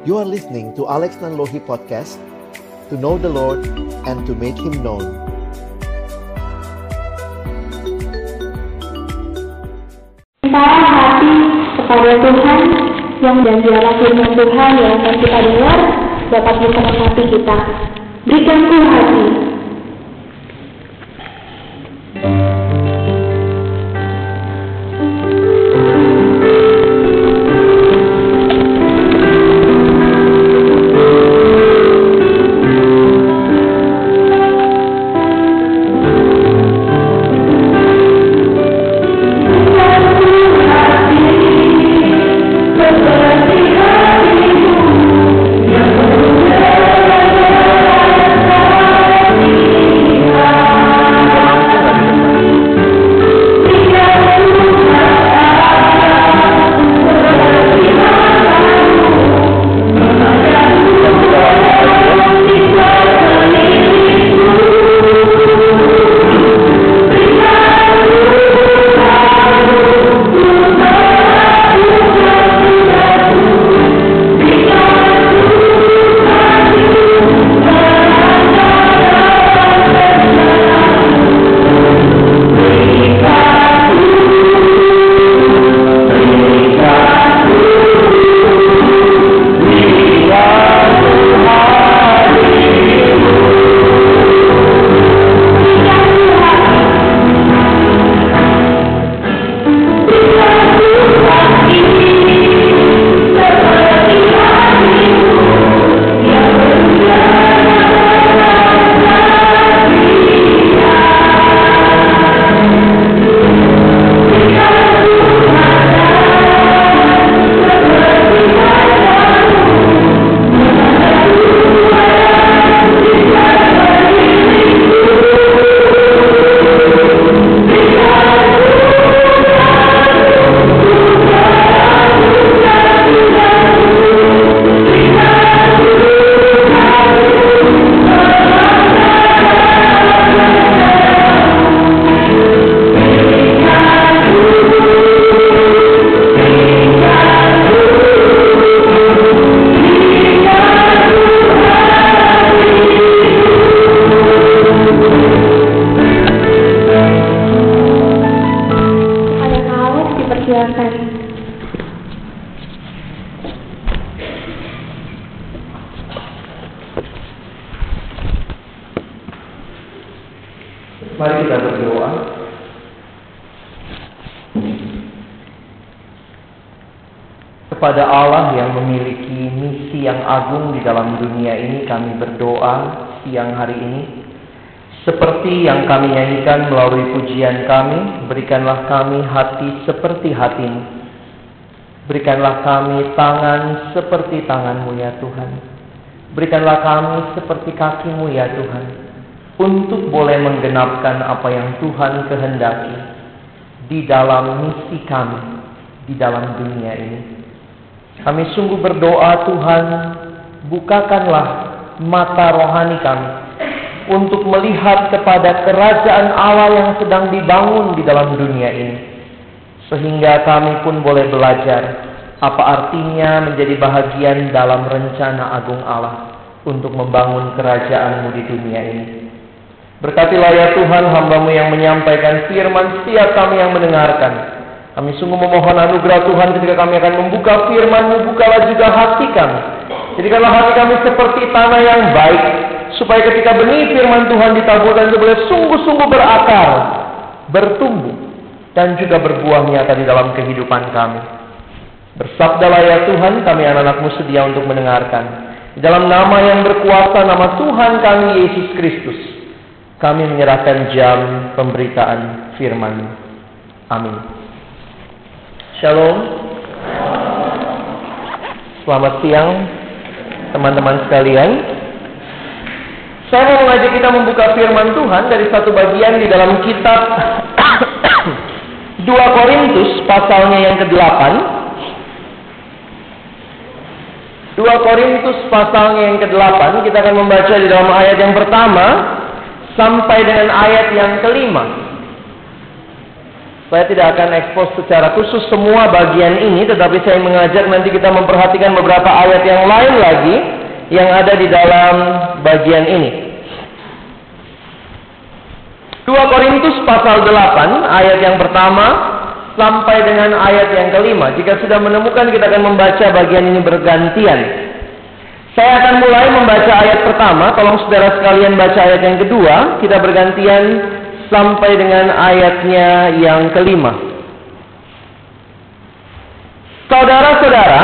You are listening to Alex Nanlohi Podcast To know the Lord and to make Him known Mintalah hati kepada Tuhan yang dan biarlah firman Tuhan yang akan kita dengar dapat memperingati kita. Berikanku hati. Berdoa siang hari ini. Seperti yang kami nyanyikan melalui pujian kami, berikanlah kami hati seperti hatimu. Berikanlah kami tangan seperti tanganmu ya Tuhan. Berikanlah kami seperti kakimu ya Tuhan untuk boleh menggenapkan apa yang Tuhan kehendaki di dalam misi kami di dalam dunia ini. Kami sungguh berdoa Tuhan, bukakanlah mata rohani kami untuk melihat kepada kerajaan Allah yang sedang dibangun di dalam dunia ini. Sehingga kami pun boleh belajar apa artinya menjadi bahagian dalam rencana agung Allah untuk membangun kerajaanmu di dunia ini. Berkatilah ya Tuhan hambamu yang menyampaikan firman setiap kami yang mendengarkan. Kami sungguh memohon anugerah Tuhan ketika kami akan membuka firman-Mu, bukalah juga hati kami. Jadikanlah hati kami seperti tanah yang baik, supaya ketika benih firman Tuhan ditaburkan itu boleh sungguh-sungguh berakar, bertumbuh, dan juga berbuah nyata di dalam kehidupan kami. Bersabdalah ya Tuhan, kami anak-anakmu sedia untuk mendengarkan. Di dalam nama yang berkuasa, nama Tuhan kami Yesus Kristus, kami menyerahkan jam pemberitaan firman. Amin. Shalom. Selamat siang teman-teman sekalian. Saya mau mengajak kita membuka firman Tuhan dari satu bagian di dalam kitab 2 Korintus pasalnya yang ke-8. 2 Korintus pasalnya yang ke-8 kita akan membaca di dalam ayat yang pertama sampai dengan ayat yang kelima. Saya tidak akan ekspos secara khusus semua bagian ini, tetapi saya mengajak nanti kita memperhatikan beberapa ayat yang lain lagi yang ada di dalam bagian ini. 2 Korintus pasal 8 ayat yang pertama sampai dengan ayat yang kelima. Jika sudah menemukan kita akan membaca bagian ini bergantian. Saya akan mulai membaca ayat pertama, tolong saudara sekalian baca ayat yang kedua, kita bergantian sampai dengan ayatnya yang kelima. Saudara-saudara,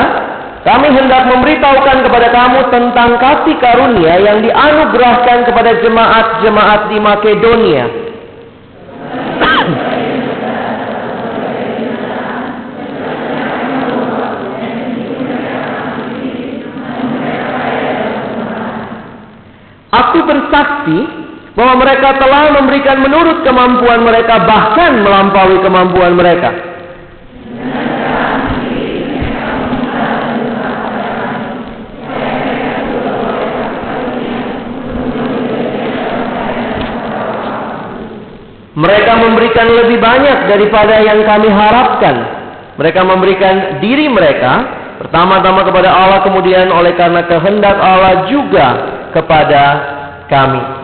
kami hendak memberitahukan kepada kamu tentang kasih karunia yang dianugerahkan kepada jemaat-jemaat di Makedonia. Aku bersaksi bahwa mereka telah memberikan menurut kemampuan mereka bahkan melampaui kemampuan mereka. Mereka memberikan lebih banyak daripada yang kami harapkan. Mereka memberikan diri mereka pertama-tama kepada Allah kemudian oleh karena kehendak Allah juga kepada kami.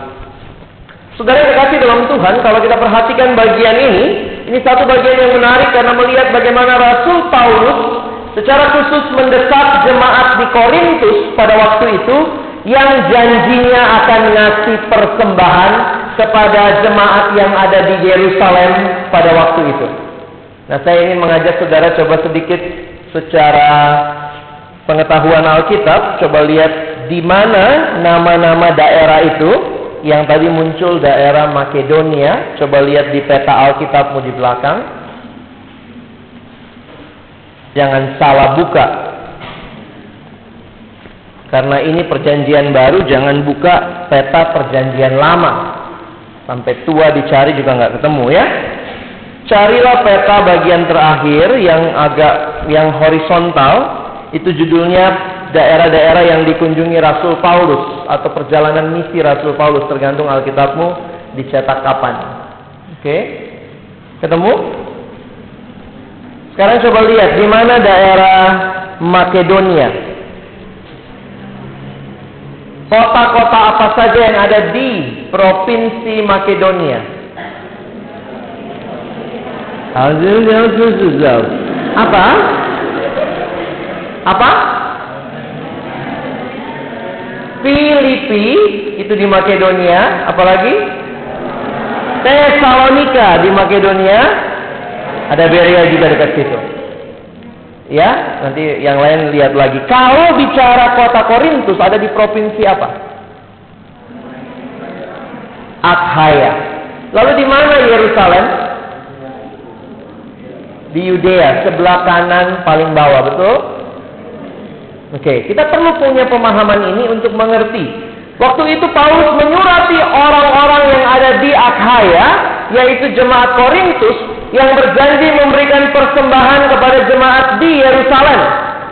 Saudara kekasih dalam Tuhan, kalau kita perhatikan bagian ini, ini satu bagian yang menarik karena melihat bagaimana Rasul Paulus secara khusus mendesak jemaat di Korintus pada waktu itu yang janjinya akan ngasih persembahan kepada jemaat yang ada di Yerusalem pada waktu itu. Nah, saya ingin mengajak saudara coba sedikit secara pengetahuan Alkitab, coba lihat di mana nama-nama daerah itu yang tadi muncul daerah Makedonia. Coba lihat di peta Alkitabmu di belakang. Jangan salah buka. Karena ini perjanjian baru, jangan buka peta perjanjian lama. Sampai tua dicari juga nggak ketemu ya. Carilah peta bagian terakhir yang agak yang horizontal. Itu judulnya daerah-daerah yang dikunjungi Rasul Paulus atau perjalanan misi Rasul Paulus tergantung Alkitabmu dicetak kapan. Oke? Okay? Ketemu? Sekarang coba lihat di mana daerah Makedonia. Kota-kota apa saja yang ada di provinsi Makedonia? Apa? Apa? Filipi itu di Makedonia, apalagi Tesalonika di Makedonia, ada Beria juga dekat situ. Ya, nanti yang lain lihat lagi. Kalau bicara kota Korintus ada di provinsi apa? Akhaya. Lalu di mana Yerusalem? Di Yudea, sebelah kanan paling bawah, betul? Oke, kita perlu punya pemahaman ini untuk mengerti. Waktu itu Paulus menyurati orang-orang yang ada di Akhaya, yaitu jemaat Korintus, yang berjanji memberikan persembahan kepada jemaat di Yerusalem.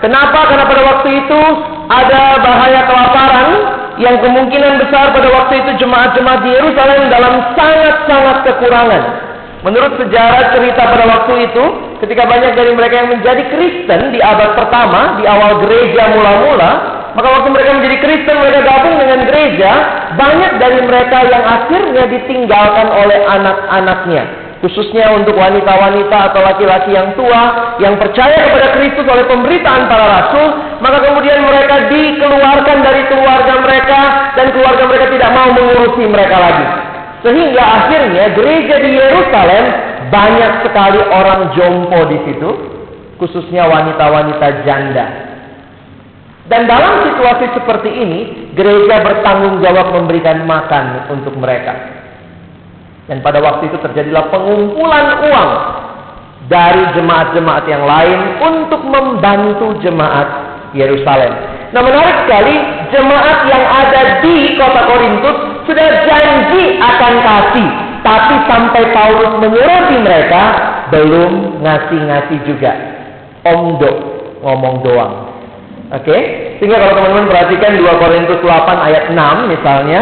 Kenapa? Karena pada waktu itu ada bahaya kelaparan yang kemungkinan besar pada waktu itu jemaat-jemaat di Yerusalem dalam sangat-sangat kekurangan. Menurut sejarah cerita pada waktu itu, ketika banyak dari mereka yang menjadi Kristen di abad pertama, di awal gereja mula-mula, maka waktu mereka menjadi Kristen, mereka gabung dengan gereja, banyak dari mereka yang akhirnya ditinggalkan oleh anak-anaknya. Khususnya untuk wanita-wanita atau laki-laki yang tua, yang percaya kepada Kristus oleh pemberitaan para rasul, maka kemudian mereka dikeluarkan dari keluarga mereka, dan keluarga mereka tidak mau mengurusi mereka lagi. Sehingga akhirnya gereja di Yerusalem banyak sekali orang jompo di situ, khususnya wanita-wanita janda. Dan dalam situasi seperti ini, gereja bertanggung jawab memberikan makan untuk mereka. Dan pada waktu itu terjadilah pengumpulan uang dari jemaat-jemaat yang lain untuk membantu jemaat Yerusalem. Nah menarik sekali, jemaat yang ada di kota Korintus sudah janji akan kasih, tapi sampai Paulus menyurati mereka belum ngasih-ngasih juga. Omdo ngomong doang. Oke, okay? sehingga kalau teman-teman perhatikan 2 Korintus 8 ayat 6 misalnya,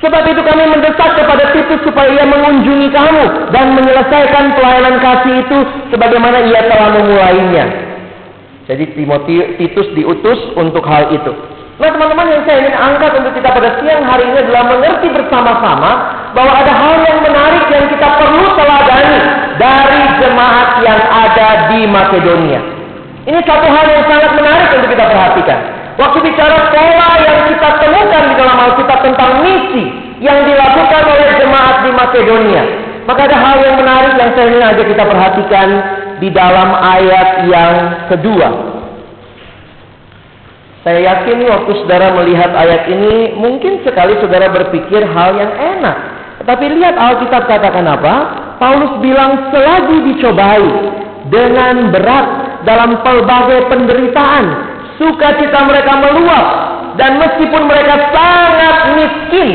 Sebab itu kami mendesak kepada Titus supaya ia mengunjungi kamu dan menyelesaikan pelayanan kasih itu sebagaimana ia telah memulainya. Jadi Timotius diutus untuk hal itu. Nah teman-teman yang saya ingin angkat untuk kita pada siang hari ini adalah mengerti bersama-sama bahwa ada hal yang menarik yang kita perlu teladani dari jemaat yang ada di Makedonia. Ini satu hal yang sangat menarik untuk kita perhatikan. Waktu bicara pola yang kita temukan di dalam Alkitab tentang misi yang dilakukan oleh jemaat di Makedonia. Maka ada hal yang menarik yang saya ingin ajak kita perhatikan di dalam ayat yang kedua. Saya yakin waktu saudara melihat ayat ini, mungkin sekali saudara berpikir hal yang enak. Tetapi lihat Alkitab katakan apa? Paulus bilang selagi dicobai dengan berat dalam pelbagai penderitaan, sukacita mereka meluap dan meskipun mereka sangat miskin,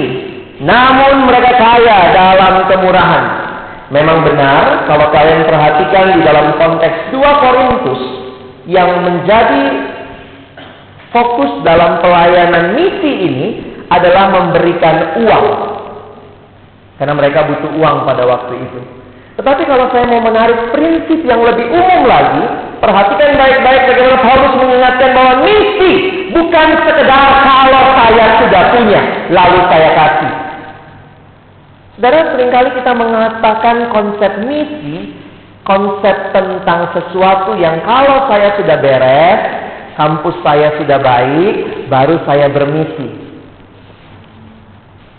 namun mereka kaya dalam kemurahan. Memang benar kalau kalian perhatikan di dalam konteks 2 Korintus yang menjadi fokus dalam pelayanan misi ini adalah memberikan uang. Karena mereka butuh uang pada waktu itu. Tetapi kalau saya mau menarik prinsip yang lebih umum lagi, perhatikan baik-baik bagaimana Paulus mengingatkan bahwa misi bukan sekedar kalau saya sudah punya, lalu saya kasih. Saudara, sering kali kita mengatakan konsep misi, konsep tentang sesuatu yang kalau saya sudah beres, kampus saya sudah baik, baru saya bermisi.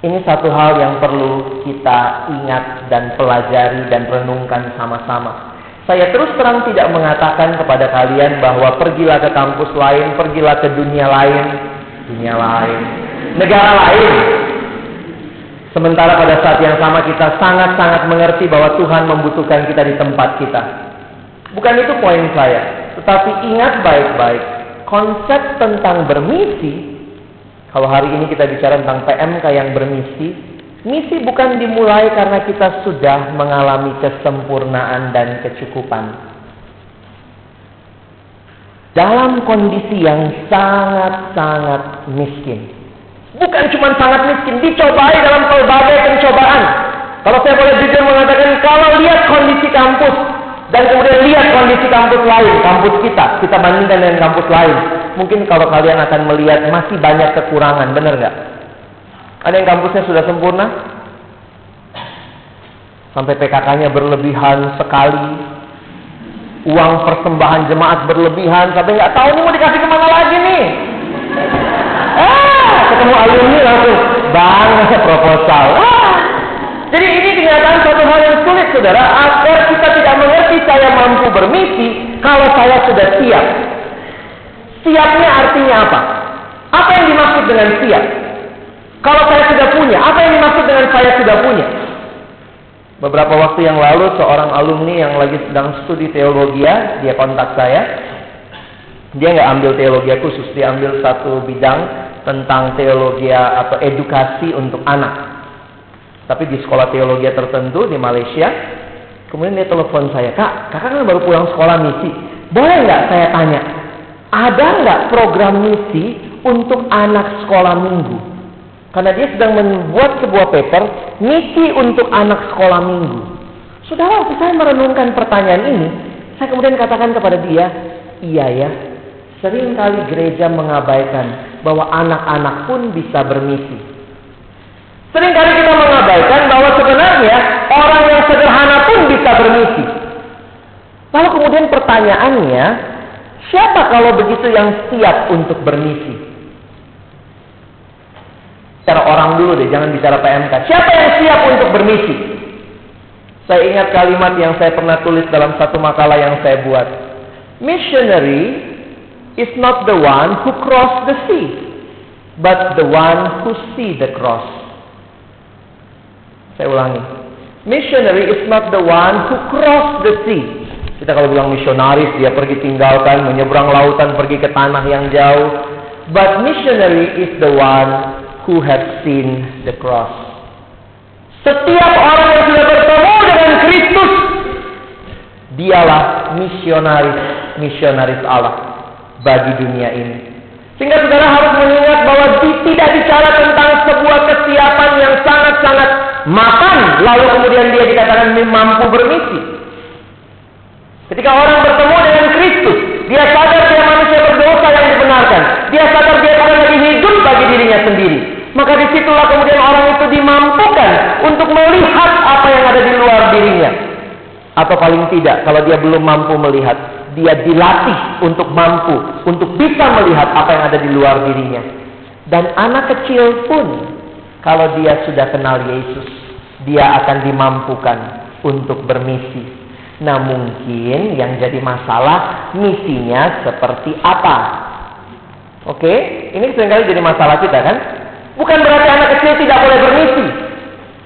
Ini satu hal yang perlu kita ingat dan pelajari dan renungkan sama-sama. Saya terus terang tidak mengatakan kepada kalian bahwa pergilah ke kampus lain, pergilah ke dunia lain, dunia lain, negara lain. Sementara pada saat yang sama kita sangat-sangat mengerti bahwa Tuhan membutuhkan kita di tempat kita. Bukan itu poin saya, tetapi ingat baik-baik konsep tentang bermisi, kalau hari ini kita bicara tentang PMK yang bermisi, misi bukan dimulai karena kita sudah mengalami kesempurnaan dan kecukupan. Dalam kondisi yang sangat-sangat miskin. Bukan cuma sangat miskin, dicobai dalam pelbagai pencobaan. Kalau saya boleh jujur mengatakan, kalau lihat kondisi kampus, dan kemudian lihat kondisi kampus lain, kampus kita, kita bandingkan dengan kampus lain. Mungkin kalau kalian akan melihat masih banyak kekurangan, benar nggak? Ada yang kampusnya sudah sempurna? Sampai PKK-nya berlebihan sekali, uang persembahan jemaat berlebihan, sampai nggak tahu nih mau dikasih ke mana lagi nih. Ah, ketemu alumni langsung, bang, proposal. Ah, jadi ini kenyataan satu hal yang sulit saudara agar kita tidak mengerti saya mampu bermisi kalau saya sudah siap. Siapnya artinya apa? Apa yang dimaksud dengan siap? Kalau saya sudah punya, apa yang dimaksud dengan saya sudah punya? Beberapa waktu yang lalu seorang alumni yang lagi sedang studi teologi, dia kontak saya. Dia nggak ambil teologi khusus, dia ambil satu bidang tentang teologi atau edukasi untuk anak. Tapi di sekolah teologi tertentu di Malaysia, kemudian dia telepon saya, kak, kakak kan baru pulang sekolah misi, boleh nggak saya tanya, ada nggak program misi untuk anak sekolah minggu? Karena dia sedang membuat sebuah paper misi untuk anak sekolah minggu. Saudara, waktu saya merenungkan pertanyaan ini, saya kemudian katakan kepada dia, iya ya, sering kali gereja mengabaikan bahwa anak-anak pun bisa bermisi. Seringkali kita mengabaikan bahwa sebenarnya orang yang sederhana pun bisa bermisi. Lalu kemudian pertanyaannya, siapa kalau begitu yang siap untuk bermisi? Cara orang dulu deh, jangan bicara PMK. Siapa yang siap untuk bermisi? Saya ingat kalimat yang saya pernah tulis dalam satu makalah yang saya buat. Missionary is not the one who cross the sea, but the one who see the cross. Saya ulangi. Missionary is not the one who cross the sea. Kita kalau bilang misionaris, dia pergi tinggalkan, menyeberang lautan, pergi ke tanah yang jauh. But missionary is the one who has seen the cross. Setiap orang yang sudah bertemu dengan Kristus, dialah misionaris, misionaris Allah bagi dunia ini. Sehingga saudara harus mengingat bahwa tidak bicara tentang sebuah kesiapan yang sangat-sangat mapan, lalu kemudian dia dikatakan mampu bermisi. Ketika orang bertemu dengan Kristus, dia sadar dia manusia berdosa yang dibenarkan. Dia sadar dia bukan lagi hidup bagi dirinya sendiri. Maka di situlah kemudian orang itu dimampukan untuk melihat apa yang ada di luar dirinya. Atau paling tidak, kalau dia belum mampu melihat, dia dilatih untuk mampu, untuk bisa melihat apa yang ada di luar dirinya. Dan anak kecil pun, kalau dia sudah kenal Yesus, dia akan dimampukan untuk bermisi. Nah mungkin yang jadi masalah misinya seperti apa? Oke, ini sering kali jadi masalah kita kan? Bukan berarti anak kecil tidak boleh bermisi.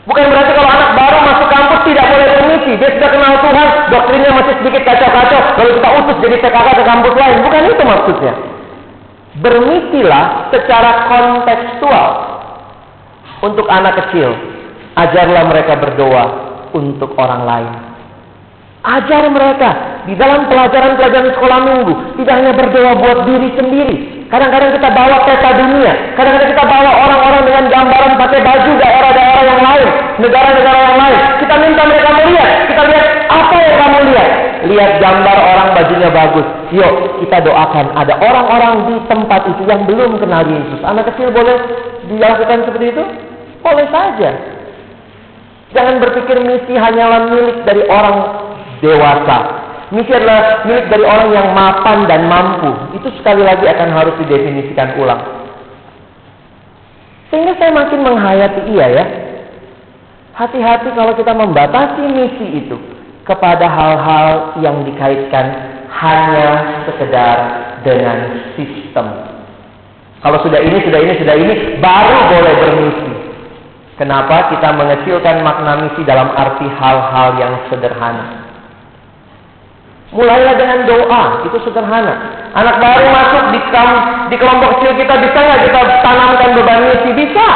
Bukan berarti kalau anak baru masuk kampus tidak boleh bermisi. Dia sudah kenal Tuhan, doktrinnya masih sedikit kacau-kacau. Lalu kita utus jadi PKK ke kampus lain. Bukan itu maksudnya. Bermisilah secara kontekstual. Untuk anak kecil, ajarlah mereka berdoa untuk orang lain. Ajar mereka di dalam pelajaran-pelajaran sekolah minggu. Tidak hanya berdoa buat diri sendiri. Kadang-kadang kita bawa peta dunia. Kadang-kadang kita bawa orang-orang dengan gambaran pakai baju daerah-daerah yang lain. Negara-negara yang lain. Kita minta mereka melihat. Kita lihat apa yang kamu lihat. Lihat gambar orang bajunya bagus. Yuk kita doakan. Ada orang-orang di tempat itu yang belum kenal Yesus. Anak kecil boleh dilakukan seperti itu? Boleh saja. Jangan berpikir misi hanyalah milik dari orang dewasa. Misi adalah milik dari orang yang mapan dan mampu. Itu sekali lagi akan harus didefinisikan ulang. Sehingga saya makin menghayati iya ya. Hati-hati kalau kita membatasi misi itu kepada hal-hal yang dikaitkan hanya sekedar dengan sistem. Kalau sudah ini, sudah ini, sudah ini, baru boleh bermisi. Kenapa kita mengecilkan makna misi dalam arti hal-hal yang sederhana? Mulailah dengan doa, itu sederhana. Anak baru masuk di, di kelompok kecil kita, bisa nggak kita tanamkan beban misi? Bisa.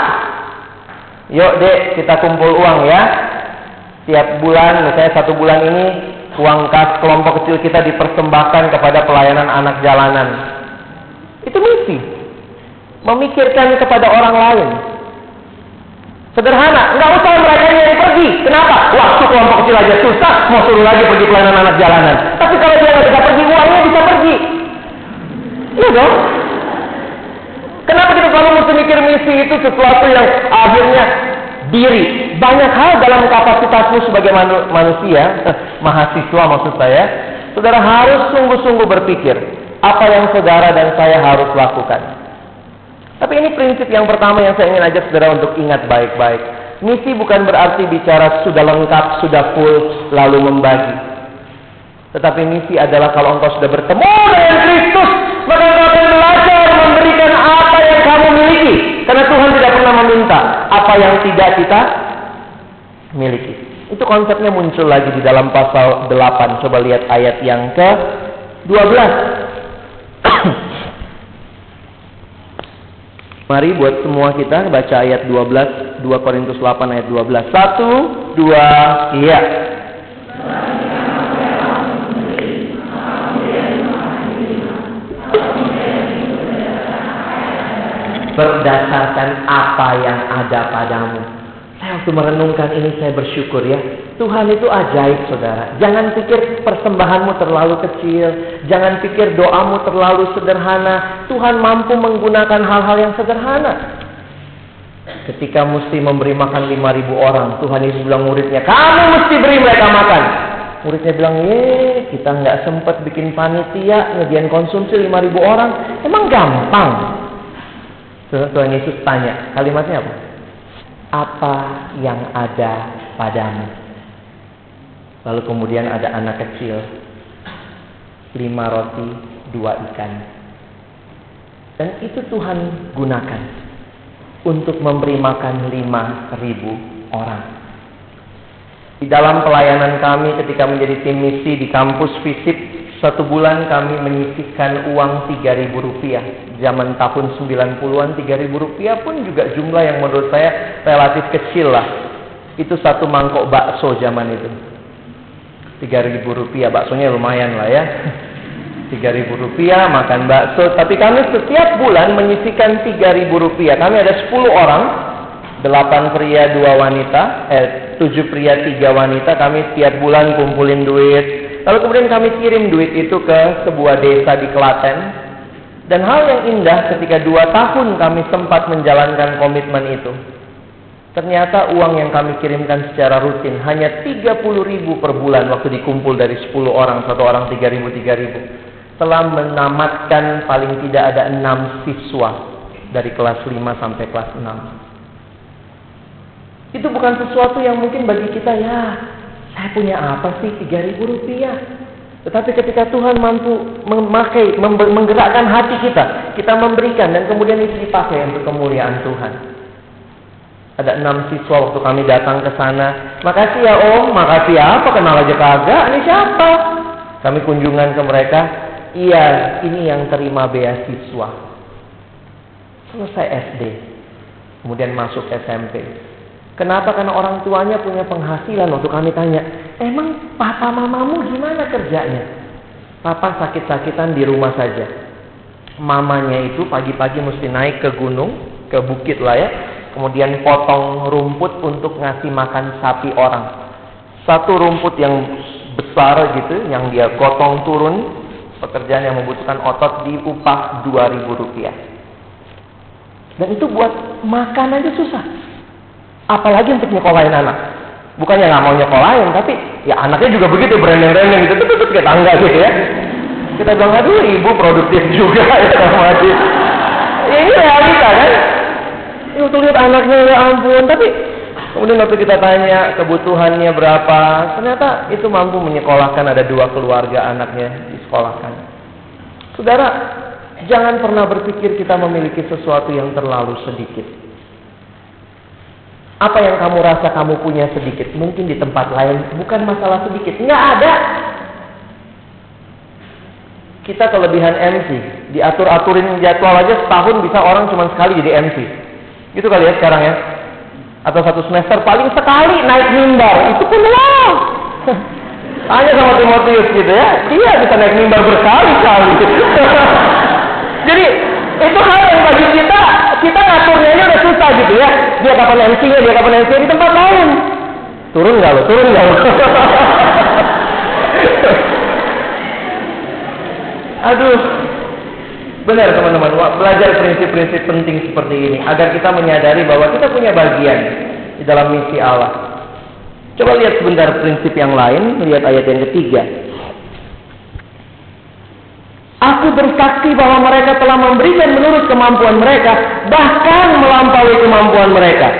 Yuk dek, kita kumpul uang ya. Tiap bulan, misalnya satu bulan ini, uang kas kelompok kecil kita dipersembahkan kepada pelayanan anak jalanan. Itu misi. Memikirkan kepada orang lain. Sederhana, nggak usah mereka yang pergi. Kenapa? Waktu kelompok kecil aja susah, mau suruh lagi pergi pelayanan anak jalanan. Tapi kalau dia nggak bisa pergi, uangnya bisa pergi. Iya dong. Kenapa kita selalu mesti mikir misi itu sesuatu yang akhirnya diri. Banyak hal dalam kapasitasmu sebagai manusia, mahasiswa maksud saya, saudara harus sungguh-sungguh berpikir apa yang saudara dan saya harus lakukan. Tapi ini prinsip yang pertama yang saya ingin ajak saudara untuk ingat baik-baik. Misi bukan berarti bicara sudah lengkap, sudah full, lalu membagi. Tetapi misi adalah kalau engkau sudah bertemu dengan Kristus, maka engkau akan belajar memberikan apa yang kamu miliki. Karena Tuhan tidak pernah meminta apa yang tidak kita miliki. Itu konsepnya muncul lagi di dalam pasal 8. Coba lihat ayat yang ke 12. Mari buat semua kita baca ayat 12, 2 Korintus 8 ayat 12. Satu, dua, iya. Berdasarkan apa yang ada padamu. Saya waktu merenungkan ini saya bersyukur ya. Tuhan itu ajaib saudara. Jangan pikir persembahanmu terlalu kecil. Jangan pikir doamu terlalu sederhana. Tuhan mampu menggunakan hal-hal yang sederhana. Ketika mesti memberi makan 5000 orang. Tuhan Yesus bilang muridnya. Kamu mesti beri mereka makan. Muridnya bilang, ye kita nggak sempat bikin panitia. Ngedian konsumsi 5000 orang. Emang gampang. Tuhan Yesus tanya. Kalimatnya apa? Apa yang ada padamu. Lalu kemudian ada anak kecil, lima roti, dua ikan. Dan itu Tuhan gunakan untuk memberi makan lima ribu orang. Di dalam pelayanan kami ketika menjadi tim misi di kampus FISIP satu bulan kami menyisihkan uang 3000 rupiah. Zaman tahun 90-an 3000 rupiah pun juga jumlah yang menurut saya relatif kecil lah. Itu satu mangkok bakso zaman itu. 3000 rupiah, baksonya lumayan lah ya. 3000 rupiah makan bakso. Tapi kami setiap bulan menyisihkan 3000 rupiah. Kami ada 10 orang delapan pria dua wanita, eh tujuh pria tiga wanita. Kami setiap bulan kumpulin duit. Lalu kemudian kami kirim duit itu ke sebuah desa di Klaten. Dan hal yang indah ketika dua tahun kami sempat menjalankan komitmen itu. Ternyata uang yang kami kirimkan secara rutin hanya 30 ribu per bulan waktu dikumpul dari 10 orang, satu orang 3 ribu, 3 ribu. Telah menamatkan paling tidak ada 6 siswa dari kelas 5 sampai kelas 6. Itu bukan sesuatu yang mungkin bagi kita ya, saya punya apa sih 3 ribu rupiah. Tetapi ketika Tuhan mampu memakai, menggerakkan hati kita, kita memberikan dan kemudian itu dipakai untuk kemuliaan Tuhan. Ada enam siswa waktu kami datang ke sana. Makasih ya om, makasih apa? Kenal aja kagak? Ini siapa? Kami kunjungan ke mereka. Iya, ini yang terima beasiswa. Selesai SD. Kemudian masuk SMP. Kenapa? Karena orang tuanya punya penghasilan. Waktu kami tanya, emang papa mamamu gimana kerjanya? Papa sakit-sakitan di rumah saja. Mamanya itu pagi-pagi mesti naik ke gunung, ke bukit lah ya kemudian potong rumput untuk ngasih makan sapi orang. Satu rumput yang besar gitu, yang dia gotong turun, pekerjaan yang membutuhkan otot diupah 2000 rupiah. Dan itu buat makan aja susah. Apalagi untuk nyekolahin anak. Bukannya nggak mau nyekolahin, tapi ya anaknya juga begitu berendeng-rendeng gitu, tuh kayak tangga gitu ya. Kita bilang, aduh ibu produktif juga ya sama Ini realita kan? Ya untuk lihat anaknya ya ampun, tapi kemudian waktu kita tanya kebutuhannya berapa, ternyata itu mampu menyekolahkan ada dua keluarga anaknya disekolahkan. Saudara, jangan pernah berpikir kita memiliki sesuatu yang terlalu sedikit. Apa yang kamu rasa kamu punya sedikit, mungkin di tempat lain bukan masalah sedikit, nggak ada. Kita kelebihan MC, diatur-aturin jadwal aja setahun bisa orang cuma sekali jadi MC. Gitu kali ya sekarang ya. Atau satu semester paling sekali naik mimbar. Itu pun wow. Tanya sama Timotius gitu ya. Dia bisa naik mimbar berkali-kali. Jadi itu hal yang bagi kita kita ngaturnya susah gitu ya. Dia kapan MC-nya, dia kapan MC di tempat lain. Turun nggak lo? Turun nggak lo? Aduh, Benar teman-teman, belajar prinsip-prinsip penting seperti ini agar kita menyadari bahwa kita punya bagian di dalam misi Allah. Coba lihat sebentar prinsip yang lain, lihat ayat yang ketiga. Aku bersaksi bahwa mereka telah memberikan menurut kemampuan mereka, bahkan melampaui kemampuan mereka.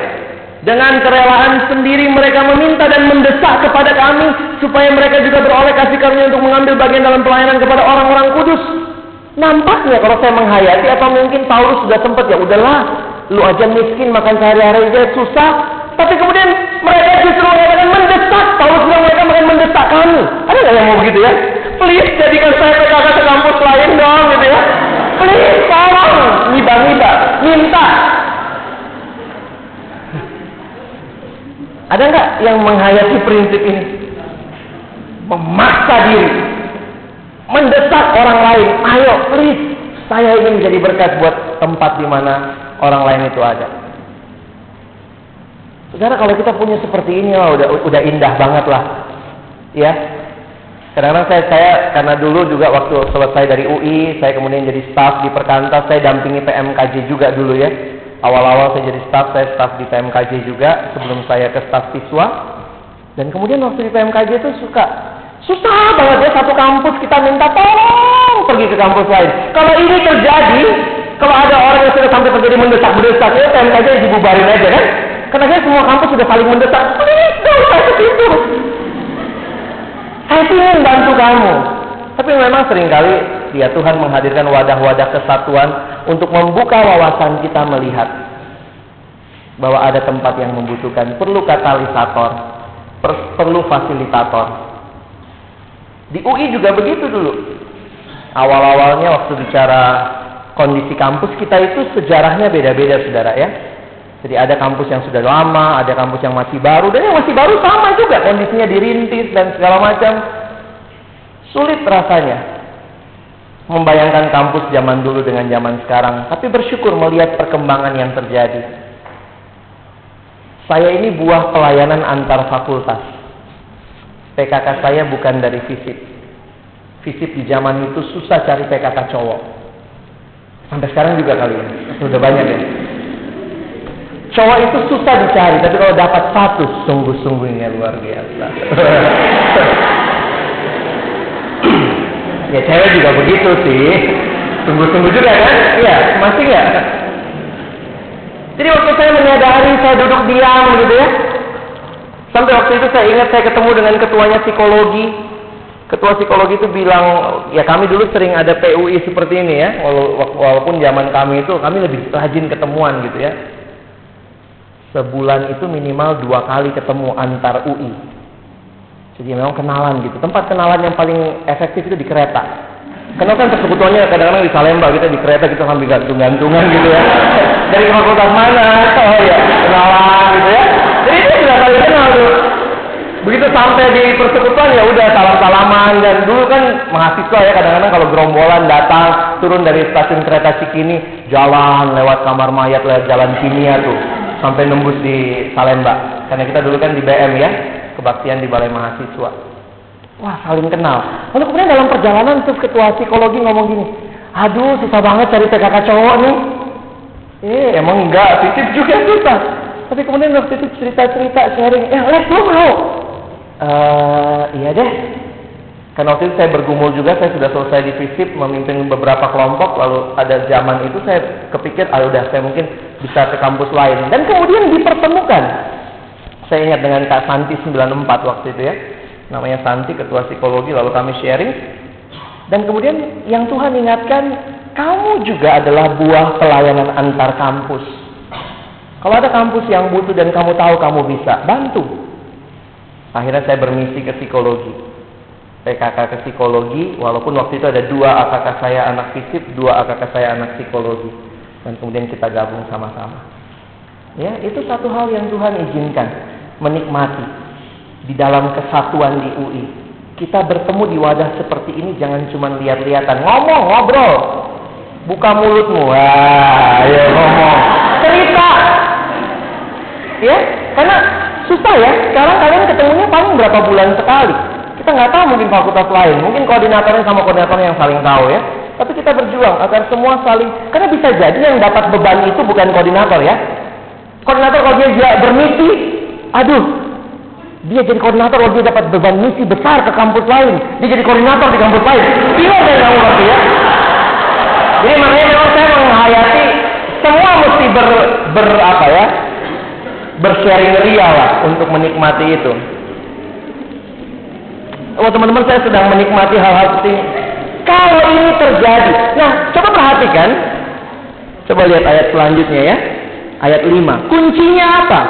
Dengan kerelaan sendiri mereka meminta dan mendesak kepada kami supaya mereka juga beroleh kasih karunia untuk mengambil bagian dalam pelayanan kepada orang-orang kudus. Nampaknya kalau saya menghayati apa mungkin Paulus sudah sempat ya udahlah, lu aja miskin makan sehari-hari aja susah. Tapi kemudian mereka justru mengatakan mendesak. Paulus bilang mereka makan mendesak kami. Ada nggak yang mau begitu ya? Please jadikan saya PKK ke kampus lain dong gitu ya. Please tolong niba-niba, minta. Ada nggak yang menghayati prinsip ini? Memaksa diri mendesak orang lain, ayo please, saya ingin menjadi berkat buat tempat di mana orang lain itu ada. Saudara kalau kita punya seperti ini, oh, udah udah indah banget lah, ya. Kadang-kadang saya, saya karena dulu juga waktu selesai dari UI, saya kemudian jadi staff di Perkantas, saya dampingi PMKJ juga dulu ya. Awal-awal saya jadi staff, saya staff di PMKJ juga sebelum saya ke staff siswa. Dan kemudian waktu di PMKJ itu suka Susah banget ya satu kampus kita minta tolong pergi ke kampus lain. Kalau ini terjadi, kalau ada orang yang sudah sampai terjadi mendesak-mendesak, ya TMK aja dibubarin aja kan? Karena semua kampus sudah saling mendesak. Please dong saya ke situ. Saya ingin bantu kamu. Tapi memang sering kali ya Tuhan menghadirkan wadah-wadah kesatuan untuk membuka wawasan kita melihat bahwa ada tempat yang membutuhkan perlu katalisator, per perlu fasilitator. Di UI juga begitu dulu. Awal-awalnya waktu bicara kondisi kampus kita itu sejarahnya beda-beda saudara ya. Jadi ada kampus yang sudah lama, ada kampus yang masih baru, dan yang masih baru sama juga kondisinya dirintis dan segala macam. Sulit rasanya membayangkan kampus zaman dulu dengan zaman sekarang, tapi bersyukur melihat perkembangan yang terjadi. Saya ini buah pelayanan antar fakultas. PKK saya bukan dari FISIP. FISIP di zaman itu susah cari PKK cowok. Sampai sekarang juga kali ya. Sudah banyak ya. Cowok itu susah dicari, tapi kalau dapat satu, sungguh-sungguhnya luar biasa. ya cewek juga begitu sih. Sungguh-sungguh juga kan? Iya, masih nggak? Jadi waktu saya menyadari saya duduk diam gitu ya. Sampai waktu itu saya ingat saya ketemu dengan ketuanya psikologi. Ketua psikologi itu bilang, ya kami dulu sering ada PUI seperti ini ya, walaupun zaman kami itu kami lebih rajin ketemuan gitu ya. Sebulan itu minimal dua kali ketemu antar UI. Jadi memang kenalan gitu. Tempat kenalan yang paling efektif itu di kereta. Karena kan persekutuannya kadang-kadang di Salemba kita di kereta kita sambil gantung-gantungan gitu ya. Dari fakultas mana? Oh ya, kenalan gitu ya. Jadi itu sudah kali kenal tuh. Begitu sampai di persekutuan ya udah salam-salaman dan dulu kan mahasiswa ya kadang-kadang kalau gerombolan datang turun dari stasiun kereta Cikini jalan lewat kamar mayat lewat jalan kimia tuh sampai nembus di Salemba. Karena kita dulu kan di BM ya, kebaktian di Balai Mahasiswa. Wah, saling kenal. Lalu kemudian dalam perjalanan tuh ketua psikologi ngomong gini, aduh susah banget cari PKK cowok nih. Eh, emang enggak, titip juga susah. Tapi kemudian waktu itu cerita-cerita sharing, eh lo mau? Uh, iya deh. Karena waktu itu saya bergumul juga, saya sudah selesai di FISIP, memimpin beberapa kelompok, lalu ada zaman itu saya kepikir, ah udah saya mungkin bisa ke kampus lain. Dan kemudian dipertemukan. Saya ingat dengan Kak Santi 94 waktu itu ya namanya Santi, ketua psikologi, lalu kami sharing. Dan kemudian yang Tuhan ingatkan, kamu juga adalah buah pelayanan antar kampus. Kalau ada kampus yang butuh dan kamu tahu kamu bisa, bantu. Akhirnya saya bermisi ke psikologi. PKK ke psikologi, walaupun waktu itu ada dua AKK saya anak fisip, dua AKK saya anak psikologi. Dan kemudian kita gabung sama-sama. Ya, itu satu hal yang Tuhan izinkan. Menikmati di dalam kesatuan di UI. Kita bertemu di wadah seperti ini jangan cuma lihat-lihatan, ngomong, ngobrol. Buka mulutmu. Wah, ayo ngomong. Cerita. Ya, karena susah ya. Sekarang kalian ketemunya paling berapa bulan sekali. Kita nggak tahu mungkin fakultas lain, mungkin koordinatornya sama koordinatornya yang saling tahu ya. Tapi kita berjuang agar semua saling, karena bisa jadi yang dapat beban itu bukan koordinator ya. Koordinator kalau dia bermisi, aduh dia jadi koordinator kalau dia dapat beban misi besar ke kampus lain. Dia jadi koordinator di kampus lain. Bingung saya kamu ngerti ya? Jadi makanya memang saya menghayati semua mesti ber, ber apa ya? Bersharing ria lah untuk menikmati itu. Oh teman-teman saya sedang menikmati hal-hal seperti ini. Kalau ini terjadi, nah coba perhatikan. Coba lihat ayat selanjutnya ya. Ayat 5. Kuncinya apa?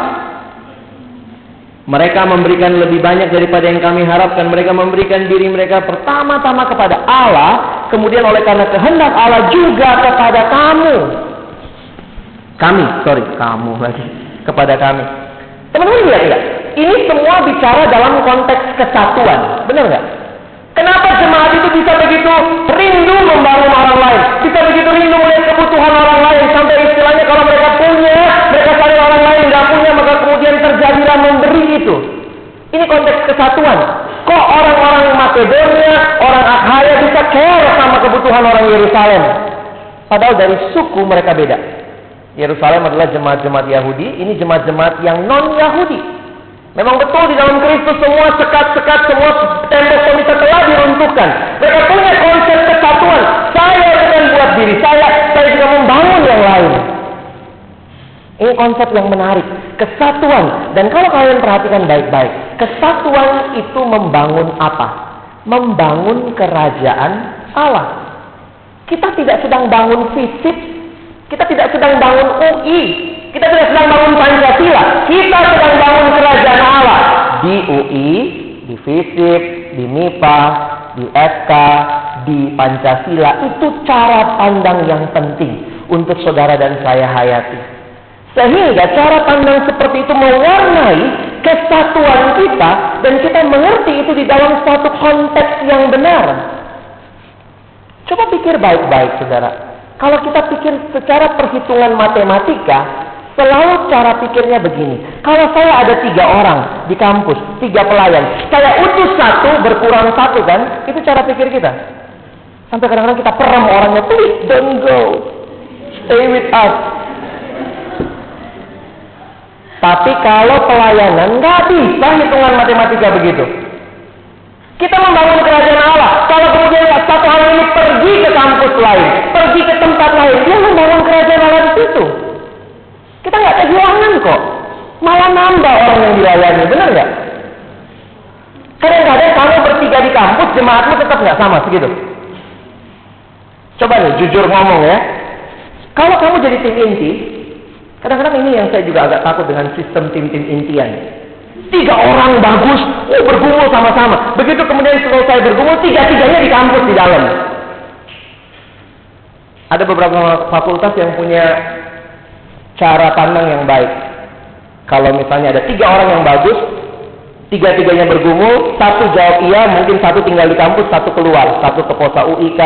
Mereka memberikan lebih banyak daripada yang kami harapkan. Mereka memberikan diri mereka pertama-tama kepada Allah, kemudian oleh karena kehendak Allah juga kepada kamu. Kami, sorry, kamu lagi kepada kami. Teman-teman lihat enggak? Ini semua bicara dalam konteks kesatuan, benar nggak? Kenapa jemaat itu bisa begitu rindu membangun orang lain? Bisa begitu rindu melihat kebutuhan orang lain sampai istilahnya kalau mereka punya, mereka cari orang lain nggak punya, maka kemudian terjadilah memberi itu. Ini konteks kesatuan. Kok orang-orang Makedonia, orang Akhaya bisa care sama kebutuhan orang Yerusalem? Padahal dari suku mereka beda. Yerusalem adalah jemaat-jemaat Yahudi, ini jemaat-jemaat yang non-Yahudi. Memang betul di dalam Kristus semua sekat-sekat, semua tembok pemisah telah diruntuhkan. Mereka punya konsep kesatuan. Saya bukan buat diri saya, saya juga membangun yang lain. Ini konsep yang menarik. Kesatuan. Dan kalau kalian perhatikan baik-baik. Kesatuan itu membangun apa? Membangun kerajaan Allah. Kita tidak sedang bangun fisik. Kita tidak sedang bangun UI. Kita tidak sedang bangun Pancasila. Kita sedang bangun kerajaan. Di UI, di FISIP, di MIPA, di FK, di Pancasila. Itu cara pandang yang penting untuk saudara dan saya hayati. Sehingga cara pandang seperti itu mewarnai kesatuan kita dan kita mengerti itu di dalam satu konteks yang benar. Coba pikir baik-baik saudara. Kalau kita pikir secara perhitungan matematika, Selalu cara pikirnya begini. Kalau saya ada tiga orang di kampus, tiga pelayan, saya utus satu, berkurang satu kan? Itu cara pikir kita. Sampai kadang-kadang kita peram orangnya, please don't go, stay with us. Tapi kalau pelayanan nggak bisa hitungan matematika begitu. Kita membangun kerajaan Allah. Kalau kemudian satu orang ini pergi ke kampus lain, pergi ke tempat lain, dia membangun kerajaan Allah di situ. Kita nggak kehilangan kok. Malah nambah orang yang dilayani, benar nggak? Kadang-kadang kamu bertiga di kampus, jemaatmu tetap nggak sama segitu. Coba nih, jujur ngomong ya. Kalau kamu jadi tim inti, kadang-kadang ini yang saya juga agak takut dengan sistem tim-tim intian. Tiga orang bagus, oh bergumul sama-sama. Begitu kemudian selesai bergumul, tiga-tiganya di kampus di dalam. Ada beberapa fakultas yang punya cara pandang yang baik. Kalau misalnya ada tiga orang yang bagus, tiga-tiganya bergumul, satu jawab iya, mungkin satu tinggal di kampus, satu keluar, satu ke Posa UIK,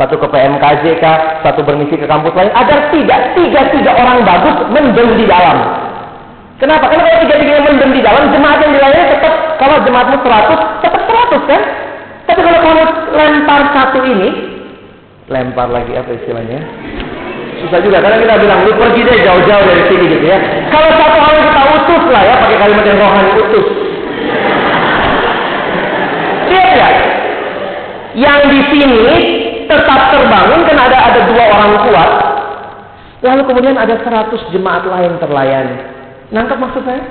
satu ke PMKJK, satu bermisi ke kampus lain, agar tidak tiga-tiga orang bagus mendem di dalam. Kenapa? Karena kalau tiga-tiganya mendem di dalam, jemaat yang dilayani tetap, kalau jemaatmu 100, tetap 100 kan? Tapi kalau kamu lempar satu ini, lempar lagi apa istilahnya? Susah juga karena kita bilang lu pergi deh jauh-jauh dari sini gitu ya. Kalau satu orang kita utus lah ya pakai kalimat yang rohani utus. Lihat ya, yang di sini tetap terbangun kan ada ada dua orang kuat. Lalu kemudian ada seratus jemaat lain terlayani. Nangkap maksud saya?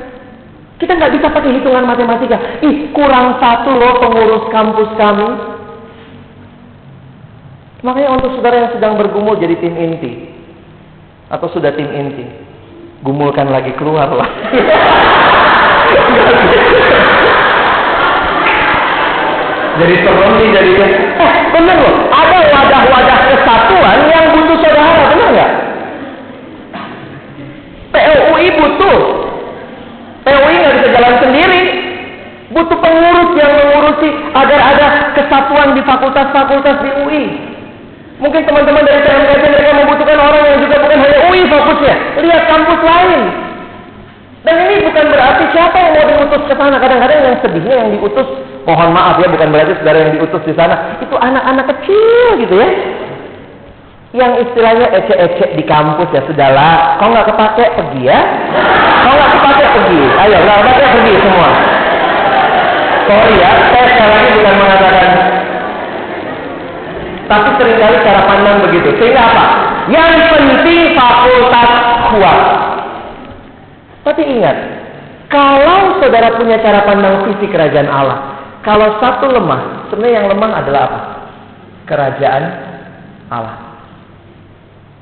Kita nggak bisa pakai hitungan matematika. Ih, kurang satu loh pengurus kampus kami. Makanya untuk saudara yang sedang bergumul jadi tim inti, atau sudah tim inti? Gumulkan lagi keluar lah. jadi serem nih jadinya. Eh, bener loh. Ada wadah-wadah kesatuan yang butuh saudara, benar nggak? PUI butuh. PUI nggak bisa jalan sendiri. Butuh pengurus yang mengurusi agar ada kesatuan di fakultas-fakultas di UI. Mungkin teman-teman dari PMKJ mereka membutuhkan orang yang juga bukan fokusnya. Lihat kampus lain. Dan ini bukan berarti siapa yang mau diutus ke sana. Kadang-kadang yang sedihnya yang diutus, mohon maaf ya, bukan berarti saudara yang diutus di sana. Itu anak-anak kecil gitu ya. Yang istilahnya ecek-ecek di kampus ya sudahlah. Kau nggak kepake pergi ya. Kau nggak kepake pergi. Ayo nggak kepake pergi semua. Sorry ya, saya sekali lagi bukan mengatakan tapi sering kali cara pandang begitu. Sehingga apa? Yang penting fakultas kuat. Tapi ingat, kalau saudara punya cara pandang visi kerajaan Allah, kalau satu lemah, sebenarnya yang lemah adalah apa? Kerajaan Allah.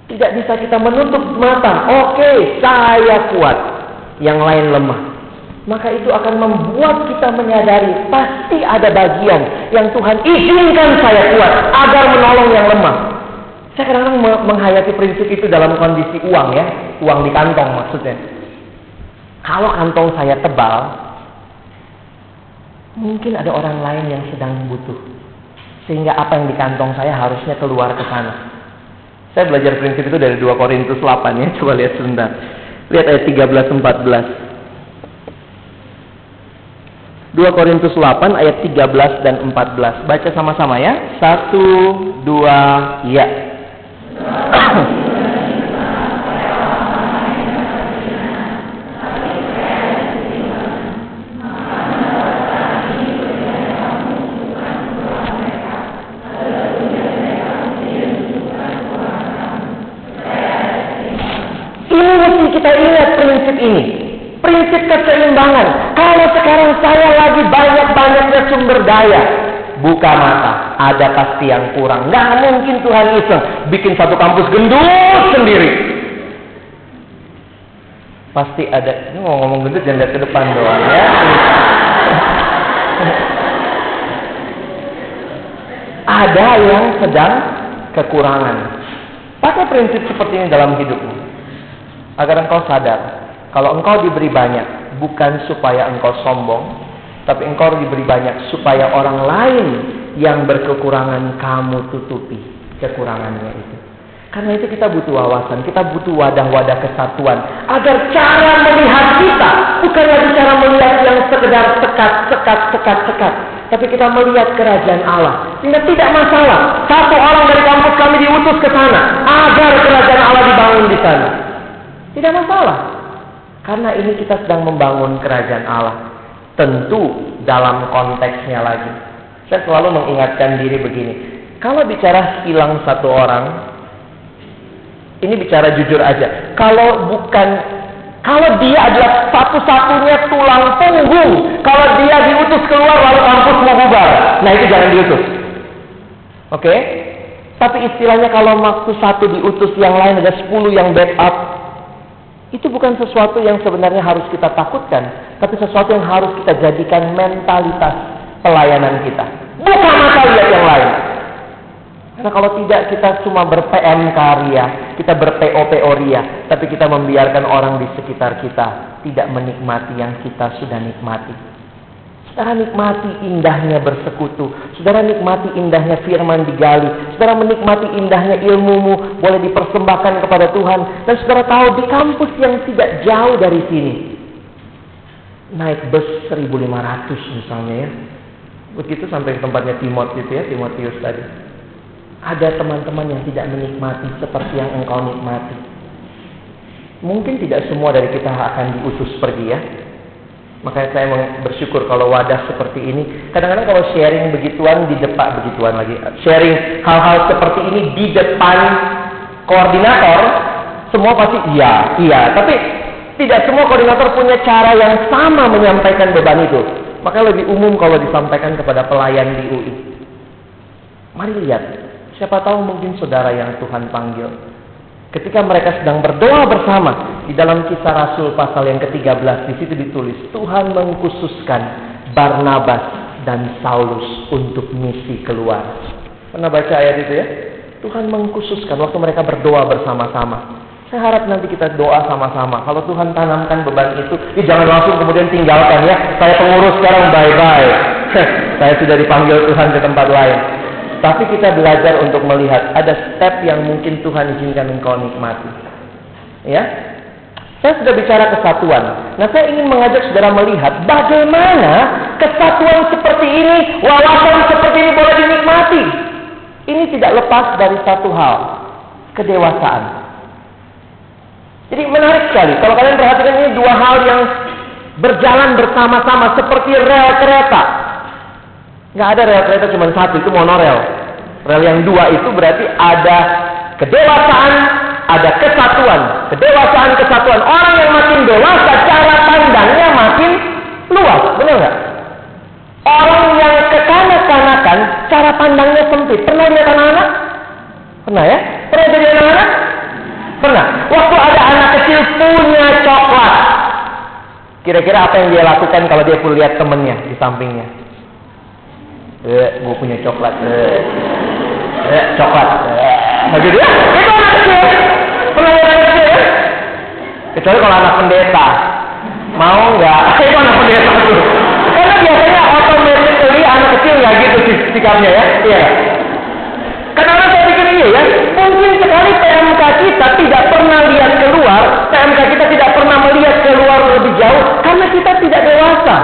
Tidak bisa kita menutup mata. Oke, saya kuat. Yang lain lemah maka itu akan membuat kita menyadari pasti ada bagian yang Tuhan izinkan saya kuat agar menolong yang lemah. Saya kadang-kadang menghayati prinsip itu dalam kondisi uang ya, uang di kantong maksudnya. Kalau kantong saya tebal, mungkin ada orang lain yang sedang butuh. Sehingga apa yang di kantong saya harusnya keluar ke sana. Saya belajar prinsip itu dari 2 Korintus 8 ya, coba lihat sebentar. Lihat ayat 13 14. 2 Korintus 8 ayat 13 dan 14. Baca sama-sama ya. Satu, dua, ya. Ini mesti kita ingat prinsip ini. Prinsip keseimbangan. Kalau sekarang saya lagi banyak-banyaknya sumber daya. Buka mata. Ada pasti yang kurang. Nggak mungkin Tuhan iseng. Bikin satu kampus gendut sendiri. Pasti ada. Ini mau ngomong gendut jangan lihat ke depan doang ya. ada yang sedang kekurangan. Pakai prinsip seperti ini dalam hidupmu. Agar engkau sadar kalau engkau diberi banyak, bukan supaya engkau sombong, tapi engkau diberi banyak supaya orang lain yang berkekurangan kamu tutupi kekurangannya itu. Karena itu kita butuh wawasan, kita butuh wadah-wadah kesatuan. Agar cara melihat kita bukan lagi cara melihat yang sekedar sekat, sekat, sekat, sekat. Tapi kita melihat kerajaan Allah. Sehingga tidak masalah. Satu orang dari kampus kami diutus ke sana. Agar kerajaan Allah dibangun di sana. Tidak masalah. Karena ini kita sedang membangun kerajaan Allah. Tentu dalam konteksnya lagi. Saya selalu mengingatkan diri begini. Kalau bicara hilang satu orang, ini bicara jujur aja. Kalau bukan kalau dia adalah satu-satunya tulang punggung, kalau dia diutus keluar lalu kampus mau bubar, nah itu jangan diutus. Oke? Okay? Tapi istilahnya kalau waktu satu diutus yang lain ada sepuluh yang backup, itu bukan sesuatu yang sebenarnya harus kita takutkan, tapi sesuatu yang harus kita jadikan mentalitas pelayanan kita. Bukan mata lihat yang lain. Karena kalau tidak kita cuma ber-PM karya, kita ber-PO-PO ria, tapi kita membiarkan orang di sekitar kita tidak menikmati yang kita sudah nikmati. Saudara nikmati indahnya bersekutu. Saudara nikmati indahnya firman digali. Saudara menikmati indahnya ilmumu boleh dipersembahkan kepada Tuhan. Dan saudara tahu di kampus yang tidak jauh dari sini. Naik bus 1500 misalnya ya. Begitu sampai ke tempatnya Timotius ya, Timotius tadi ada teman-teman yang tidak menikmati seperti yang engkau nikmati. Mungkin tidak semua dari kita akan diutus pergi ya. Makanya saya bersyukur kalau wadah seperti ini. Kadang-kadang kalau sharing begituan di depan begituan lagi. Sharing hal-hal seperti ini di depan koordinator, semua pasti iya, iya. Tapi tidak semua koordinator punya cara yang sama menyampaikan beban itu. Makanya lebih umum kalau disampaikan kepada pelayan di UI. Mari lihat, Siapa tahu mungkin saudara yang Tuhan panggil. Ketika mereka sedang berdoa bersama di dalam kisah Rasul pasal yang ke-13 di situ ditulis Tuhan mengkhususkan Barnabas dan Saulus untuk misi keluar. Pernah baca ayat itu ya? Tuhan mengkhususkan waktu mereka berdoa bersama-sama. Saya harap nanti kita doa sama-sama. Kalau Tuhan tanamkan beban itu, ya jangan langsung kemudian tinggalkan ya. Saya pengurus sekarang bye-bye. Saya sudah dipanggil Tuhan ke tempat lain. Tapi kita belajar untuk melihat ada step yang mungkin Tuhan izinkan engkau nikmati. Ya, saya sudah bicara kesatuan. Nah, saya ingin mengajak saudara melihat bagaimana kesatuan seperti ini, wawasan seperti ini boleh dinikmati. Ini tidak lepas dari satu hal, kedewasaan. Jadi menarik sekali. Kalau kalian perhatikan ini dua hal yang berjalan bersama-sama seperti rel kereta. Nggak ada rel kereta cuma satu, itu monorel. Rel yang dua itu berarti ada kedewasaan, ada kesatuan. Kedewasaan, kesatuan. Orang yang makin dewasa, cara pandangnya makin luas. Benar nggak? Orang yang kekanak-kanakan, cara pandangnya sempit. Pernah lihat anak-anak? Pernah ya? Pernah jadi anak-anak? Pernah. Waktu ada anak kecil punya coklat. Kira-kira apa yang dia lakukan kalau dia lihat temennya di sampingnya? Eh, gue punya coklat. Eh, eh coklat. Eh. begitu ya itu anak kecil pelayanan kecil ya kecuali kalau anak pendeta. Mau nggak? Itu anak pendeta tuh karena biasanya automatically anak kecil nggak gitu sikapnya ya. Iya. Karena saya pikir iya ya mungkin sekali PMK kita tidak pernah lihat keluar PMK kita tidak pernah melihat keluar lebih jauh karena kita tidak dewasa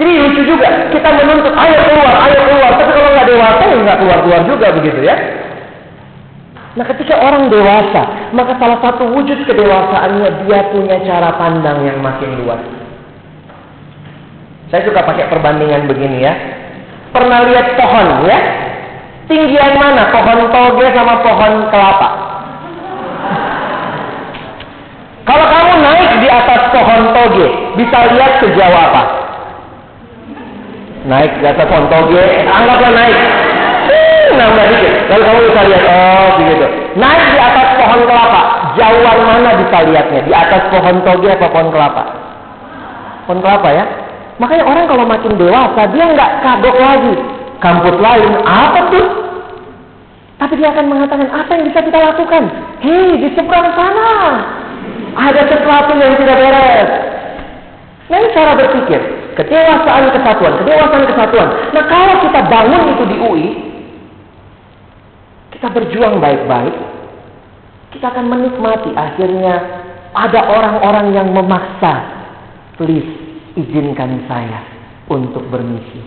jadi lucu juga, kita menuntut ayo keluar, ayo keluar. Tapi kalau nggak dewasa, ya nggak keluar-keluar juga begitu ya. Nah ketika orang dewasa, maka salah satu wujud kedewasaannya dia punya cara pandang yang makin luas. Saya suka pakai perbandingan begini ya. Pernah lihat pohon ya? Tinggian mana? Pohon toge sama pohon kelapa? Kalau kamu naik di atas pohon toge, bisa lihat sejauh apa? Naik di atas pohon toge, anggaplah naik. Nambah dikit. Lalu kamu bisa lihat, oh begitu. Naik di atas pohon kelapa, jauhan mana bisa lihatnya? Di atas pohon toge apa pohon kelapa? Pohon kelapa ya. Makanya orang kalau makin dewasa, dia nggak kagok lagi. Kampus lain, apa tuh? Tapi dia akan mengatakan, apa yang bisa kita lakukan? Hei, di seberang sana. Ada sesuatu yang tidak beres. Nah, ini cara berpikir. Kedewasaan kesatuan, kedewasaan kesatuan. Nah kalau kita bangun itu di UI, kita berjuang baik-baik, kita akan menikmati akhirnya ada orang-orang yang memaksa. Please, izinkan saya untuk bermisi.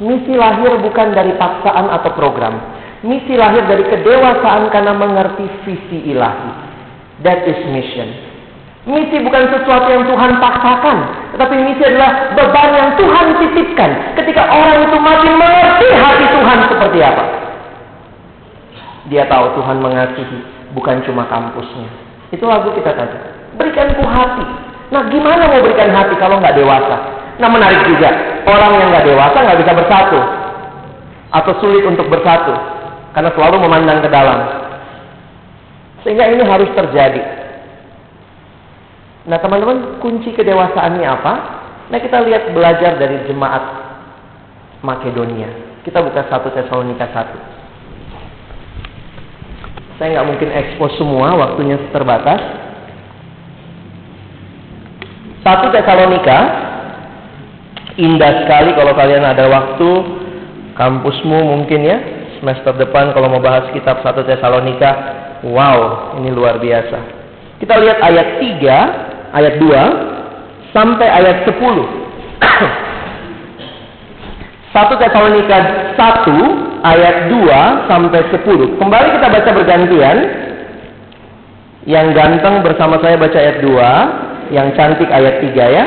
Misi lahir bukan dari paksaan atau program. Misi lahir dari kedewasaan karena mengerti visi ilahi. That is mission. Misi bukan sesuatu yang Tuhan paksakan, tetapi misi adalah beban yang Tuhan titipkan ketika orang itu makin mengerti hati Tuhan seperti apa. Dia tahu Tuhan mengasihi bukan cuma kampusnya. Itu lagu kita tadi. Berikanku hati. Nah gimana mau berikan hati kalau nggak dewasa? Nah menarik juga, orang yang nggak dewasa nggak bisa bersatu. Atau sulit untuk bersatu. Karena selalu memandang ke dalam. Sehingga ini harus terjadi. Nah teman-teman kunci kedewasaannya apa? Nah kita lihat belajar dari jemaat Makedonia. Kita buka satu Tesalonika 1. Saya nggak mungkin ekspos semua, waktunya terbatas. Satu Tesalonika, indah sekali kalau kalian ada waktu, kampusmu mungkin ya, semester depan kalau mau bahas kitab satu Tesalonika, wow, ini luar biasa. Kita lihat ayat 3 ayat 2 sampai ayat 10. 1 Tesalonika 1 ayat 2 sampai 10. Kembali kita baca bergantian. Yang ganteng bersama saya baca ayat 2, yang cantik ayat 3 ya.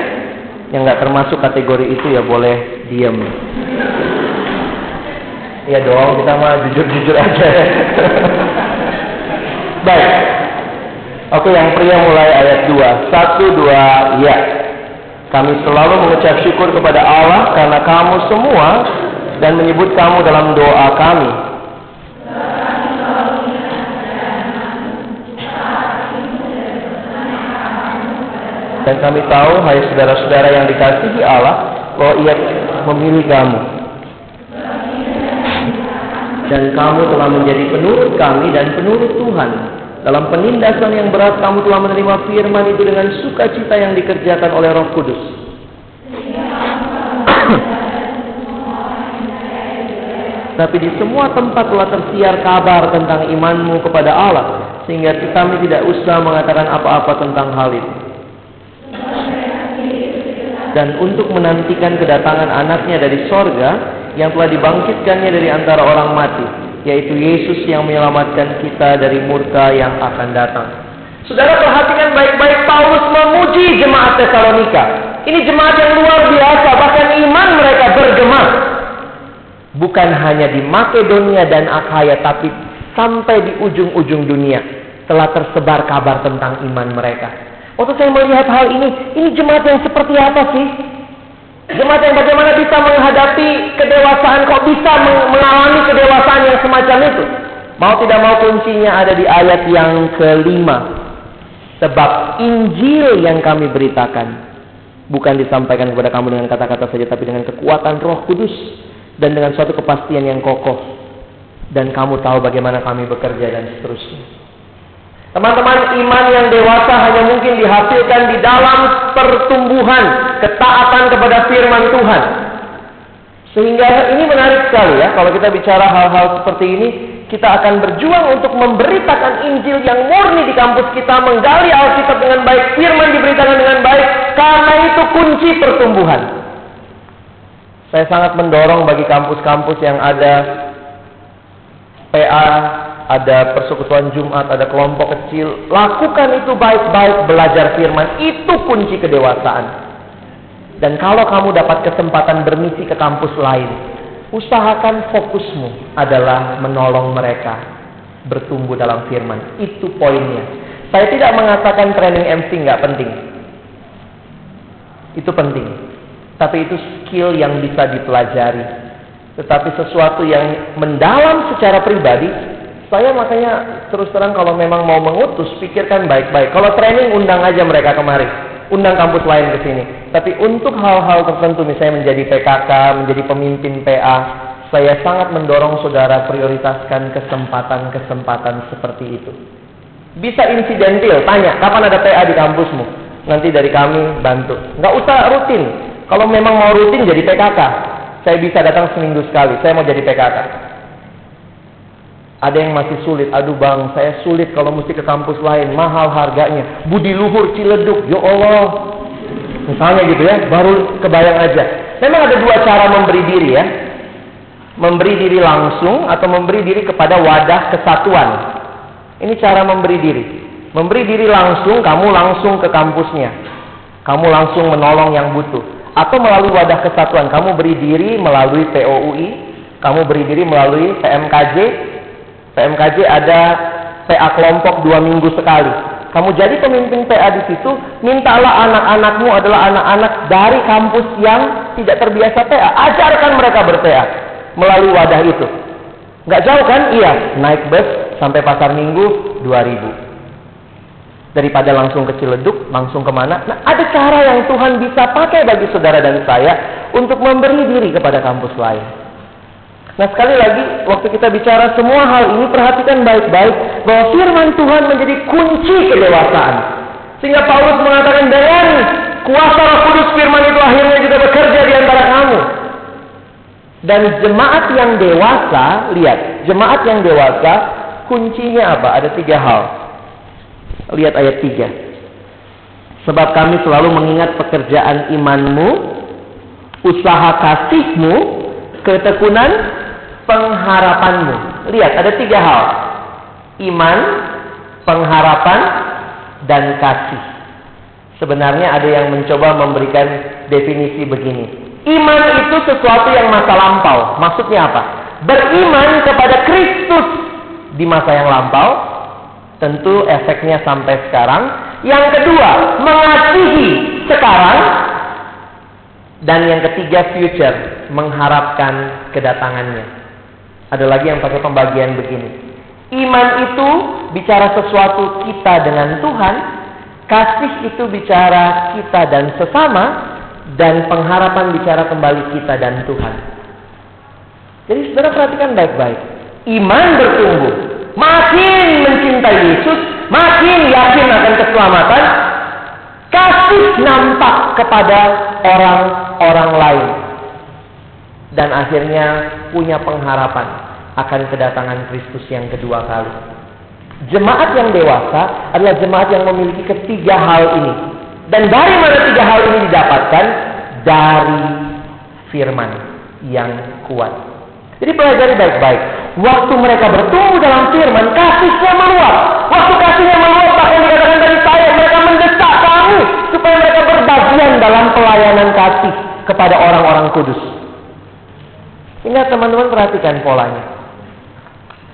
Yang nggak termasuk kategori itu ya boleh diem. Iya dong, kita mah jujur-jujur aja. Baik, Oke, yang pria mulai ayat 2. Satu, dua, ya. Kami selalu mengucap syukur kepada Allah karena kamu semua dan menyebut kamu dalam doa kami. Dan kami tahu, hai saudara-saudara yang dikasihi Allah, bahwa ia memilih kamu. Dan kamu telah menjadi penurut kami dan penurut Tuhan dalam penindasan yang berat kamu telah menerima firman itu dengan sukacita yang dikerjakan oleh Roh Kudus. Tapi di semua tempat telah tersiar kabar tentang imanmu kepada Allah sehingga kami tidak usah mengatakan apa-apa tentang hal itu. Dan untuk menantikan kedatangan anaknya dari sorga yang telah dibangkitkannya dari antara orang mati, yaitu Yesus yang menyelamatkan kita dari murka yang akan datang. Saudara perhatikan baik-baik Paulus memuji jemaat Tesalonika. Ini jemaat yang luar biasa, bahkan iman mereka bergema. Bukan hanya di Makedonia dan Akhaya, tapi sampai di ujung-ujung dunia telah tersebar kabar tentang iman mereka. Waktu saya melihat hal ini, ini jemaat yang seperti apa sih? Jemaat yang bagaimana bisa menghadapi kedewasaan, kok bisa mengalami kedewasaan yang semacam itu? Mau tidak mau kuncinya ada di ayat yang kelima. Sebab Injil yang kami beritakan bukan disampaikan kepada kamu dengan kata-kata saja, tapi dengan kekuatan Roh Kudus dan dengan suatu kepastian yang kokoh. Dan kamu tahu bagaimana kami bekerja dan seterusnya. Teman-teman, iman yang dewasa hanya mungkin dihasilkan di dalam pertumbuhan ketaatan kepada firman Tuhan. Sehingga ini menarik sekali ya, kalau kita bicara hal-hal seperti ini, kita akan berjuang untuk memberitakan Injil yang murni di kampus kita, menggali Alkitab dengan baik, firman diberitakan dengan baik, karena itu kunci pertumbuhan. Saya sangat mendorong bagi kampus-kampus yang ada PA ada persekutuan Jumat, ada kelompok kecil. Lakukan itu baik-baik, belajar firman. Itu kunci kedewasaan. Dan kalau kamu dapat kesempatan bermisi ke kampus lain, usahakan fokusmu adalah menolong mereka bertumbuh dalam firman. Itu poinnya. Saya tidak mengatakan training MC nggak penting. Itu penting. Tapi itu skill yang bisa dipelajari. Tetapi sesuatu yang mendalam secara pribadi saya makanya terus terang kalau memang mau mengutus, pikirkan baik-baik. Kalau training undang aja mereka kemari, undang kampus lain ke sini. Tapi untuk hal-hal tertentu, misalnya menjadi PKK, menjadi pemimpin PA, saya sangat mendorong saudara prioritaskan kesempatan-kesempatan seperti itu. Bisa insidentil, tanya kapan ada PA di kampusmu. Nanti dari kami bantu. Nggak usah rutin. Kalau memang mau rutin jadi PKK, saya bisa datang seminggu sekali. Saya mau jadi PKK. Ada yang masih sulit. Aduh bang, saya sulit kalau mesti ke kampus lain. Mahal harganya. Budi Luhur Ciledug. Ya Allah. Misalnya gitu ya. Baru kebayang aja. Memang ada dua cara memberi diri ya. Memberi diri langsung atau memberi diri kepada wadah kesatuan. Ini cara memberi diri. Memberi diri langsung, kamu langsung ke kampusnya. Kamu langsung menolong yang butuh. Atau melalui wadah kesatuan. Kamu beri diri melalui POUI. Kamu beri diri melalui PMKJ PMKJ ada PA kelompok dua minggu sekali. Kamu jadi pemimpin PA di situ, mintalah anak-anakmu adalah anak-anak dari kampus yang tidak terbiasa PA. Ajarkan mereka ber-PA melalui wadah itu. Nggak jauh kan? Iya, naik bus sampai pasar minggu 2000. Daripada langsung ke Ciledug, langsung ke mana? Nah, ada cara yang Tuhan bisa pakai bagi saudara dan saya untuk memberi diri kepada kampus lain. Nah sekali lagi, waktu kita bicara semua hal ini, perhatikan baik-baik bahwa firman Tuhan menjadi kunci kedewasaan. Sehingga Paulus mengatakan dengan kuasa Roh Kudus firman itu akhirnya juga bekerja di antara kamu. Dan jemaat yang dewasa, lihat, jemaat yang dewasa, kuncinya apa? Ada tiga hal. Lihat ayat tiga. Sebab kami selalu mengingat pekerjaan imanmu, usaha kasihmu, ketekunan, pengharapanmu. Lihat, ada tiga hal. Iman, pengharapan, dan kasih. Sebenarnya ada yang mencoba memberikan definisi begini. Iman itu sesuatu yang masa lampau. Maksudnya apa? Beriman kepada Kristus di masa yang lampau. Tentu efeknya sampai sekarang. Yang kedua, mengasihi sekarang. Dan yang ketiga, future. Mengharapkan kedatangannya. Ada lagi yang pakai pembagian begini. Iman itu bicara sesuatu kita dengan Tuhan, kasih itu bicara kita dan sesama, dan pengharapan bicara kembali kita dan Tuhan. Jadi saudara perhatikan baik-baik. Iman bertumbuh, makin mencintai Yesus, makin yakin akan keselamatan, kasih nampak kepada orang-orang lain dan akhirnya punya pengharapan akan kedatangan Kristus yang kedua kali. Jemaat yang dewasa adalah jemaat yang memiliki ketiga hal ini. Dan dari mana tiga hal ini didapatkan? Dari firman yang kuat. Jadi pelajari baik-baik. Waktu mereka bertumbuh dalam firman, kasihnya meluap. Waktu kasihnya meluap, bahkan dikatakan dari saya, mereka mendesak kami supaya mereka berbagian dalam pelayanan kasih kepada orang-orang kudus. Sehingga teman-teman perhatikan polanya.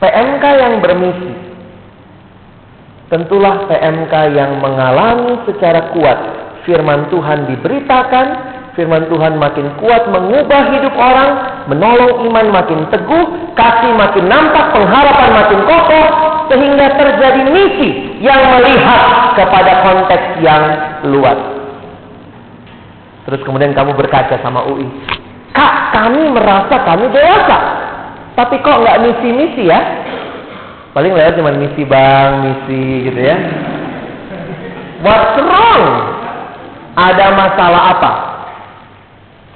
PMK yang bermisi tentulah PMK yang mengalami secara kuat firman Tuhan diberitakan, firman Tuhan makin kuat mengubah hidup orang, menolong iman makin teguh, kasih makin nampak, pengharapan makin kokoh, sehingga terjadi misi yang melihat kepada konteks yang luas. Terus kemudian kamu berkaca sama UI. Kak, kami merasa kami dewasa. Tapi kok nggak misi-misi ya? Paling lewat cuma misi bang, misi gitu ya. What's wrong? Ada masalah apa?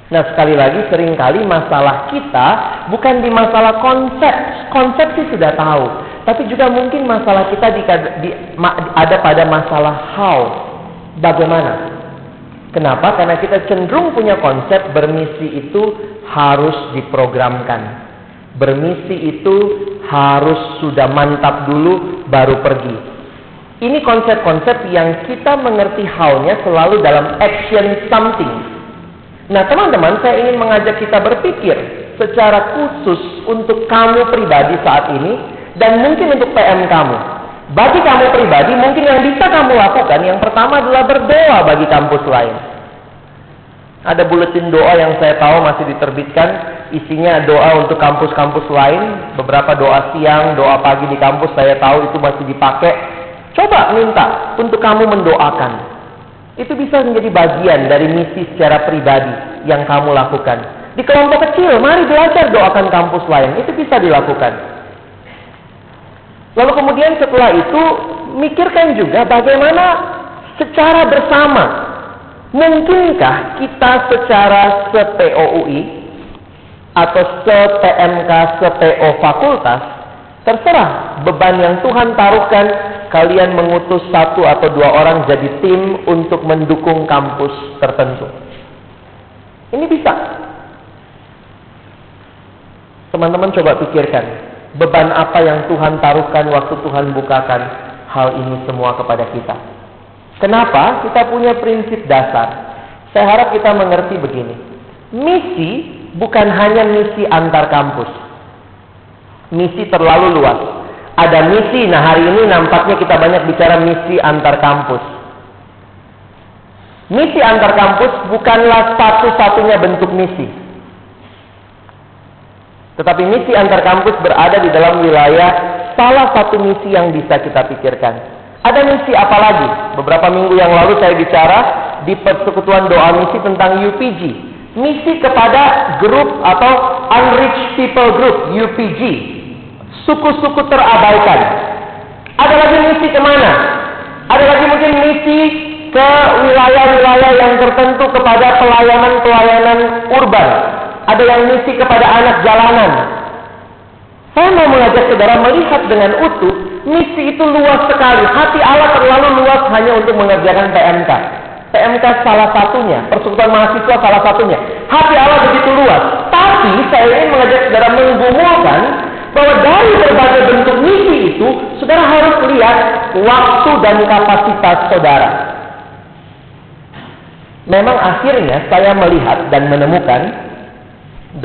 Nah sekali lagi sering kali masalah kita bukan di masalah konsep. Konsep sih sudah tahu. Tapi juga mungkin masalah kita di, di, ada pada masalah how. Bagaimana? Kenapa? Karena kita cenderung punya konsep bermisi itu harus diprogramkan. Bermisi itu harus sudah mantap dulu baru pergi. Ini konsep-konsep yang kita mengerti how-nya selalu dalam action something. Nah, teman-teman, saya ingin mengajak kita berpikir secara khusus untuk kamu pribadi saat ini dan mungkin untuk PM kamu. Bagi kamu pribadi, mungkin yang bisa kamu lakukan yang pertama adalah berdoa bagi kampus lain. Ada buletin doa yang saya tahu masih diterbitkan, isinya doa untuk kampus-kampus lain. Beberapa doa siang, doa pagi di kampus saya tahu itu masih dipakai. Coba minta untuk kamu mendoakan. Itu bisa menjadi bagian dari misi secara pribadi yang kamu lakukan. Di kelompok kecil, mari belajar doakan kampus lain. Itu bisa dilakukan. Lalu kemudian setelah itu mikirkan juga bagaimana secara bersama mungkinkah kita secara se-POUI atau se-PMK, se-PO fakultas Terserah beban yang Tuhan taruhkan, kalian mengutus satu atau dua orang jadi tim untuk mendukung kampus tertentu. Ini bisa. Teman-teman coba pikirkan, beban apa yang Tuhan taruhkan waktu Tuhan bukakan hal ini semua kepada kita. Kenapa? Kita punya prinsip dasar. Saya harap kita mengerti begini. Misi bukan hanya misi antar kampus misi terlalu luas. Ada misi, nah hari ini nampaknya kita banyak bicara misi antar kampus. Misi antar kampus bukanlah satu-satunya bentuk misi. Tetapi misi antar kampus berada di dalam wilayah salah satu misi yang bisa kita pikirkan. Ada misi apa lagi? Beberapa minggu yang lalu saya bicara di persekutuan doa misi tentang UPG. Misi kepada grup atau Unreached People Group, UPG suku-suku terabaikan. Ada lagi misi ke mana? Ada lagi mungkin misi ke wilayah-wilayah yang tertentu kepada pelayanan-pelayanan urban. Ada yang misi kepada anak jalanan. Saya mau mengajak saudara melihat dengan utuh, misi itu luas sekali. Hati Allah terlalu luas hanya untuk mengerjakan PMK. PMK salah satunya, persekutuan mahasiswa salah satunya. Hati Allah begitu luas. Tapi saya ingin mengajak saudara menggumulkan bahwa dari berbagai bentuk misi itu, saudara harus lihat waktu dan kapasitas saudara. Memang akhirnya saya melihat dan menemukan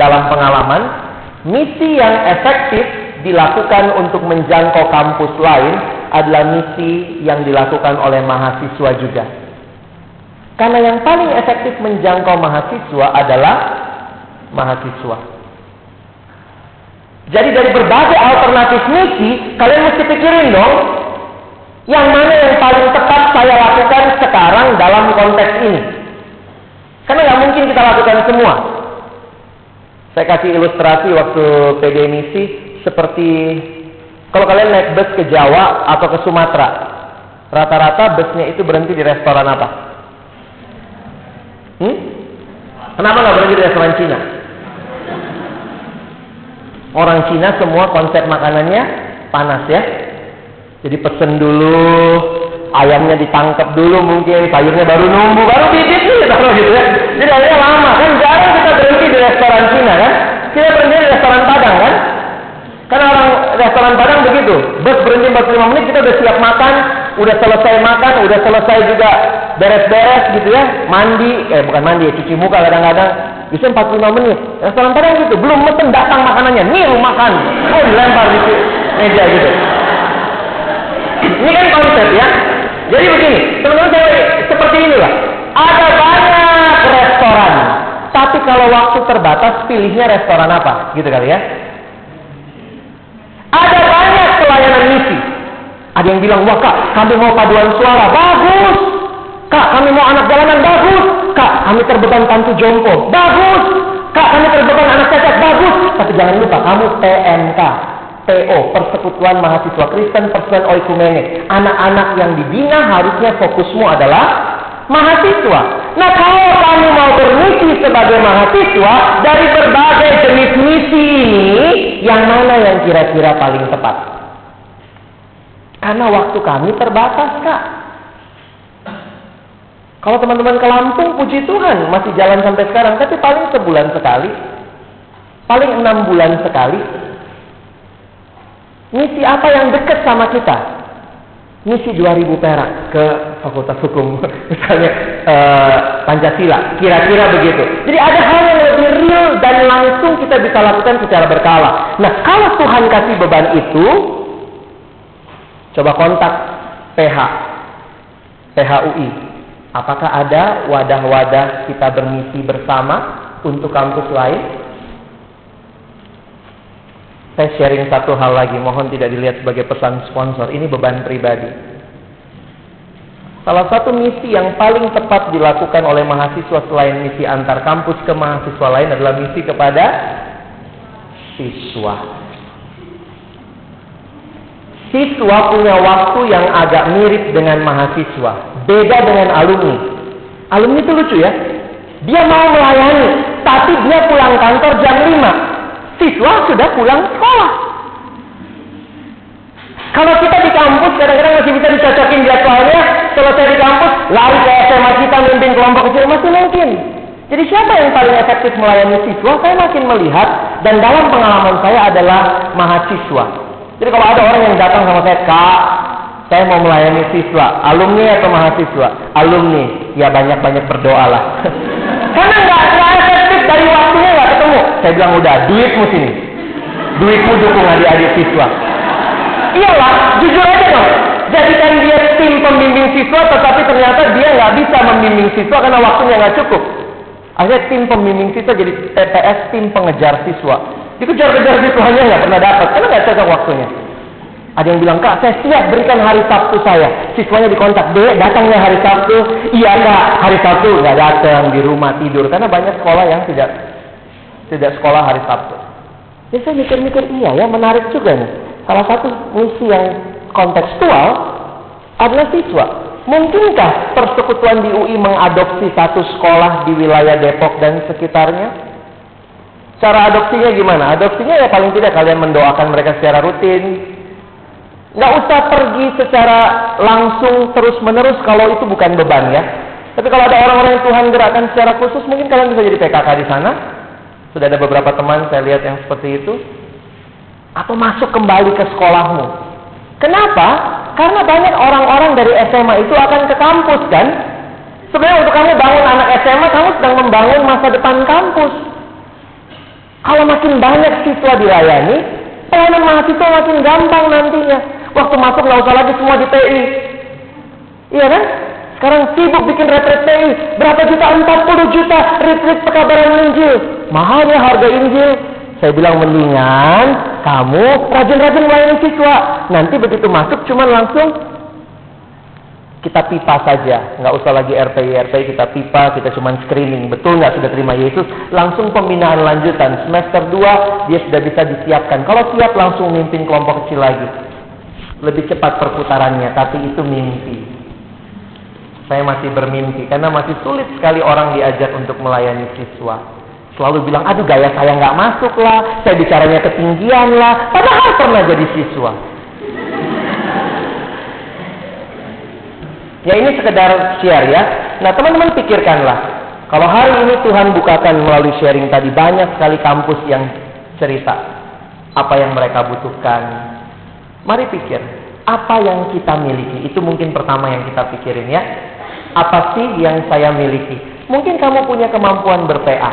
dalam pengalaman misi yang efektif dilakukan untuk menjangkau kampus lain adalah misi yang dilakukan oleh mahasiswa juga. Karena yang paling efektif menjangkau mahasiswa adalah mahasiswa. Jadi dari berbagai alternatif misi, kalian mesti pikirin dong, yang mana yang paling tepat saya lakukan sekarang dalam konteks ini. Karena nggak mungkin kita lakukan semua. Saya kasih ilustrasi waktu PD misi seperti kalau kalian naik bus ke Jawa atau ke Sumatera, rata-rata busnya itu berhenti di restoran apa? Hmm? Kenapa nggak berhenti di restoran Cina? Orang Cina semua konsep makanannya panas ya. Jadi pesen dulu, ayamnya ditangkap dulu mungkin, sayurnya baru nunggu, baru bibit nih taruh gitu ya. Jadi akhirnya lama kan jarang kita berhenti di restoran Cina kan. Kita berhenti di restoran Padang kan. Karena orang restoran Padang begitu, bus berhenti 45 menit kita udah siap makan, udah selesai makan, udah selesai juga beres-beres gitu ya, mandi, eh bukan mandi, cuci muka kadang-kadang, bisa 45 menit. Restoran Padang gitu, belum mesen datang makanannya, nih makan, oh dilempar di meja gitu. Ini kan konsep ya. Jadi begini, teman-teman saya seperti inilah. Ada banyak tapi kalau waktu terbatas pilihnya restoran apa, gitu kali ya. Ada banyak pelayanan misi, ada yang bilang, wah kak, kami mau paduan suara. Bagus. Kak, kami mau anak jalanan. Bagus. Kak, kami terbeban tantu jompo. Bagus. Kak, kami terbeban anak cacat. Bagus. Tapi jangan lupa, kamu PMK. PO, Persekutuan Mahasiswa Kristen Persekutuan Oikumene. Anak-anak yang dibina harusnya fokusmu adalah mahasiswa. Nah kalau kamu mau bermisi sebagai mahasiswa dari berbagai jenis misi ini, yang mana yang kira-kira paling tepat? Karena waktu kami terbatas, Kak. Kalau teman-teman ke Lampung, puji Tuhan, masih jalan sampai sekarang. Tapi paling sebulan sekali. Paling enam bulan sekali. Misi apa yang dekat sama kita? Misi 2000 perak ke Fakultas Hukum. Misalnya eh, Pancasila. Kira-kira begitu. Jadi ada hal yang lebih real dan langsung kita bisa lakukan secara berkala. Nah, kalau Tuhan kasih beban itu, Coba kontak PH, PHUI. Apakah ada wadah-wadah kita bermisi bersama untuk kampus lain? Saya sharing satu hal lagi, mohon tidak dilihat sebagai pesan sponsor. Ini beban pribadi. Salah satu misi yang paling tepat dilakukan oleh mahasiswa selain misi antar kampus ke mahasiswa lain adalah misi kepada siswa. Siswa punya waktu yang agak mirip dengan mahasiswa. Beda dengan alumni. Alumni itu lucu ya. Dia mau melayani, tapi dia pulang kantor jam 5. Siswa sudah pulang sekolah. bisa dicocokin jadwalnya selesai di kampus, lari ke SMA kita mimpin kelompok kecil masih mungkin. Jadi siapa yang paling efektif melayani siswa? Saya makin melihat dan dalam pengalaman saya adalah mahasiswa. Jadi kalau ada orang yang datang sama saya, Kak, saya mau melayani siswa, alumni atau mahasiswa? Alumni, ya banyak-banyak berdoalah. Karena nggak Saya bilang udah, duitmu sini. Duitmu dukung adik-adik siswa. Iyalah, jujur aja dong. Jadikan dia tim pembimbing siswa, tetapi ternyata dia nggak bisa membimbing siswa karena waktunya nggak cukup. Akhirnya tim pembimbing siswa jadi TPS tim pengejar siswa. Dikejar-kejar siswanya nggak pernah dapat karena nggak cocok waktunya. Ada yang bilang, kak saya siap berikan hari Sabtu saya. Siswanya dikontak, dek datangnya hari Sabtu. Iya kak, hari Sabtu nggak datang di rumah tidur. Karena banyak sekolah yang tidak tidak sekolah hari Sabtu. Ya saya mikir-mikir, iya ya menarik juga nih. Salah satu misi yang kontekstual adalah siswa. Mungkinkah persekutuan di UI mengadopsi satu sekolah di wilayah Depok dan sekitarnya? Cara adopsinya gimana? Adopsinya ya paling tidak kalian mendoakan mereka secara rutin, Nggak usah pergi secara langsung terus-menerus kalau itu bukan beban ya. Tapi kalau ada orang-orang yang Tuhan gerakkan secara khusus, mungkin kalian bisa jadi PKK di sana. Sudah ada beberapa teman saya lihat yang seperti itu. Atau masuk kembali ke sekolahmu. Kenapa? Karena banyak orang-orang dari SMA itu akan ke kampus kan. Sebenarnya untuk kamu bangun anak SMA, kamu sedang membangun masa depan kampus. Kalau makin banyak siswa dilayani, pelayanan mahasiswa makin gampang nantinya. Waktu masuk nggak usah lagi semua di TI. Iya kan? Sekarang sibuk bikin retret. Berapa juta? 40 juta retret pekabaran Injil. Mahalnya harga Injil. Saya bilang mendingan kamu rajin-rajin melayani siswa. Nanti begitu masuk cuman langsung kita pipa saja, nggak usah lagi RPI RPI kita pipa, kita cuma screening, betul nggak sudah terima Yesus, langsung pembinaan lanjutan semester 2 dia sudah bisa disiapkan. Kalau siap langsung mimpin kelompok kecil lagi lebih cepat perputarannya, tapi itu mimpi. Saya masih bermimpi karena masih sulit sekali orang diajak untuk melayani siswa. Selalu bilang, aduh gaya saya nggak masuk lah, saya bicaranya ketinggian lah, padahal pernah jadi siswa. Ya ini sekedar share ya. Nah teman-teman pikirkanlah, kalau hari ini Tuhan bukakan melalui sharing tadi banyak sekali kampus yang cerita apa yang mereka butuhkan, Mari pikir, apa yang kita miliki? Itu mungkin pertama yang kita pikirin ya. Apa sih yang saya miliki? Mungkin kamu punya kemampuan ber-PA.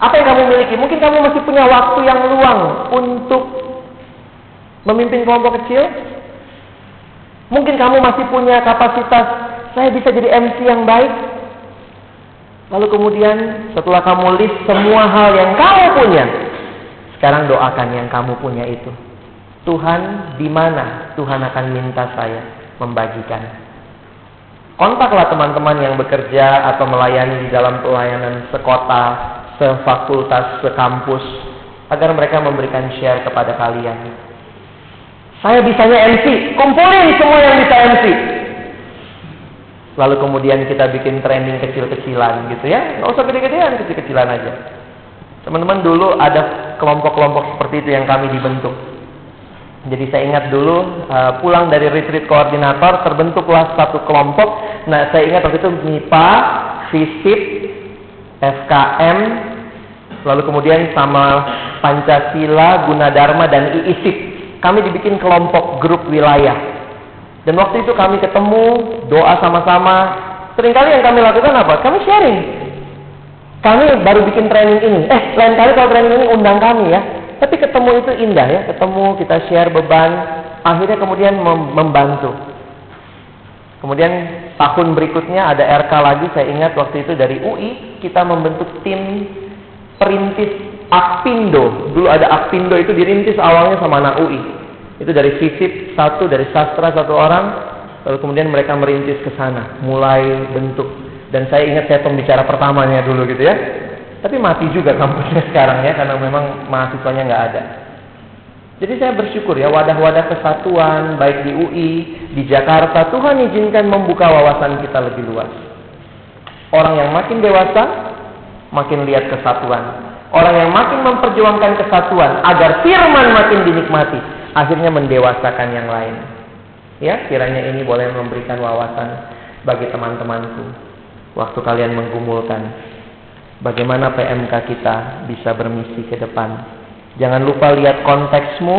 Apa yang kamu miliki? Mungkin kamu masih punya waktu yang luang untuk memimpin kelompok kecil. Mungkin kamu masih punya kapasitas, saya bisa jadi MC yang baik. Lalu kemudian setelah kamu list semua hal yang kamu punya, sekarang doakan yang kamu punya itu. Tuhan di mana Tuhan akan minta saya membagikan. Kontaklah teman-teman yang bekerja atau melayani di dalam pelayanan sekota, sefakultas, sekampus, agar mereka memberikan share kepada kalian. Saya bisanya MC, kumpulin semua yang bisa MC. Lalu kemudian kita bikin training kecil-kecilan gitu ya, nggak usah gede-gedean, kecil-kecilan aja. Teman-teman dulu ada kelompok-kelompok seperti itu yang kami dibentuk jadi saya ingat dulu uh, pulang dari retreat koordinator terbentuklah satu kelompok. Nah saya ingat waktu itu MIPA, FISIP, FKM, lalu kemudian sama Pancasila, Gunadarma dan IISIP. Kami dibikin kelompok grup wilayah. Dan waktu itu kami ketemu, doa sama-sama. Seringkali yang kami lakukan apa? Kami sharing. Kami baru bikin training ini. Eh, lain kali kalau training ini undang kami ya tapi ketemu itu indah ya, ketemu kita share beban, akhirnya kemudian membantu. Kemudian tahun berikutnya ada RK lagi, saya ingat waktu itu dari UI kita membentuk tim perintis Akpindo. Dulu ada Akpindo itu dirintis awalnya sama anak UI. Itu dari FISIP satu, dari sastra satu orang, lalu kemudian mereka merintis ke sana, mulai bentuk. Dan saya ingat saya pembicara pertamanya dulu gitu ya. Tapi mati juga kampusnya sekarang ya karena memang mahasiswanya nggak ada. Jadi saya bersyukur ya wadah-wadah kesatuan baik di UI, di Jakarta Tuhan izinkan membuka wawasan kita lebih luas. Orang yang makin dewasa makin lihat kesatuan. Orang yang makin memperjuangkan kesatuan agar firman makin dinikmati, akhirnya mendewasakan yang lain. Ya, kiranya ini boleh memberikan wawasan bagi teman-temanku waktu kalian menggumulkan bagaimana PMK kita bisa bermisi ke depan. Jangan lupa lihat konteksmu,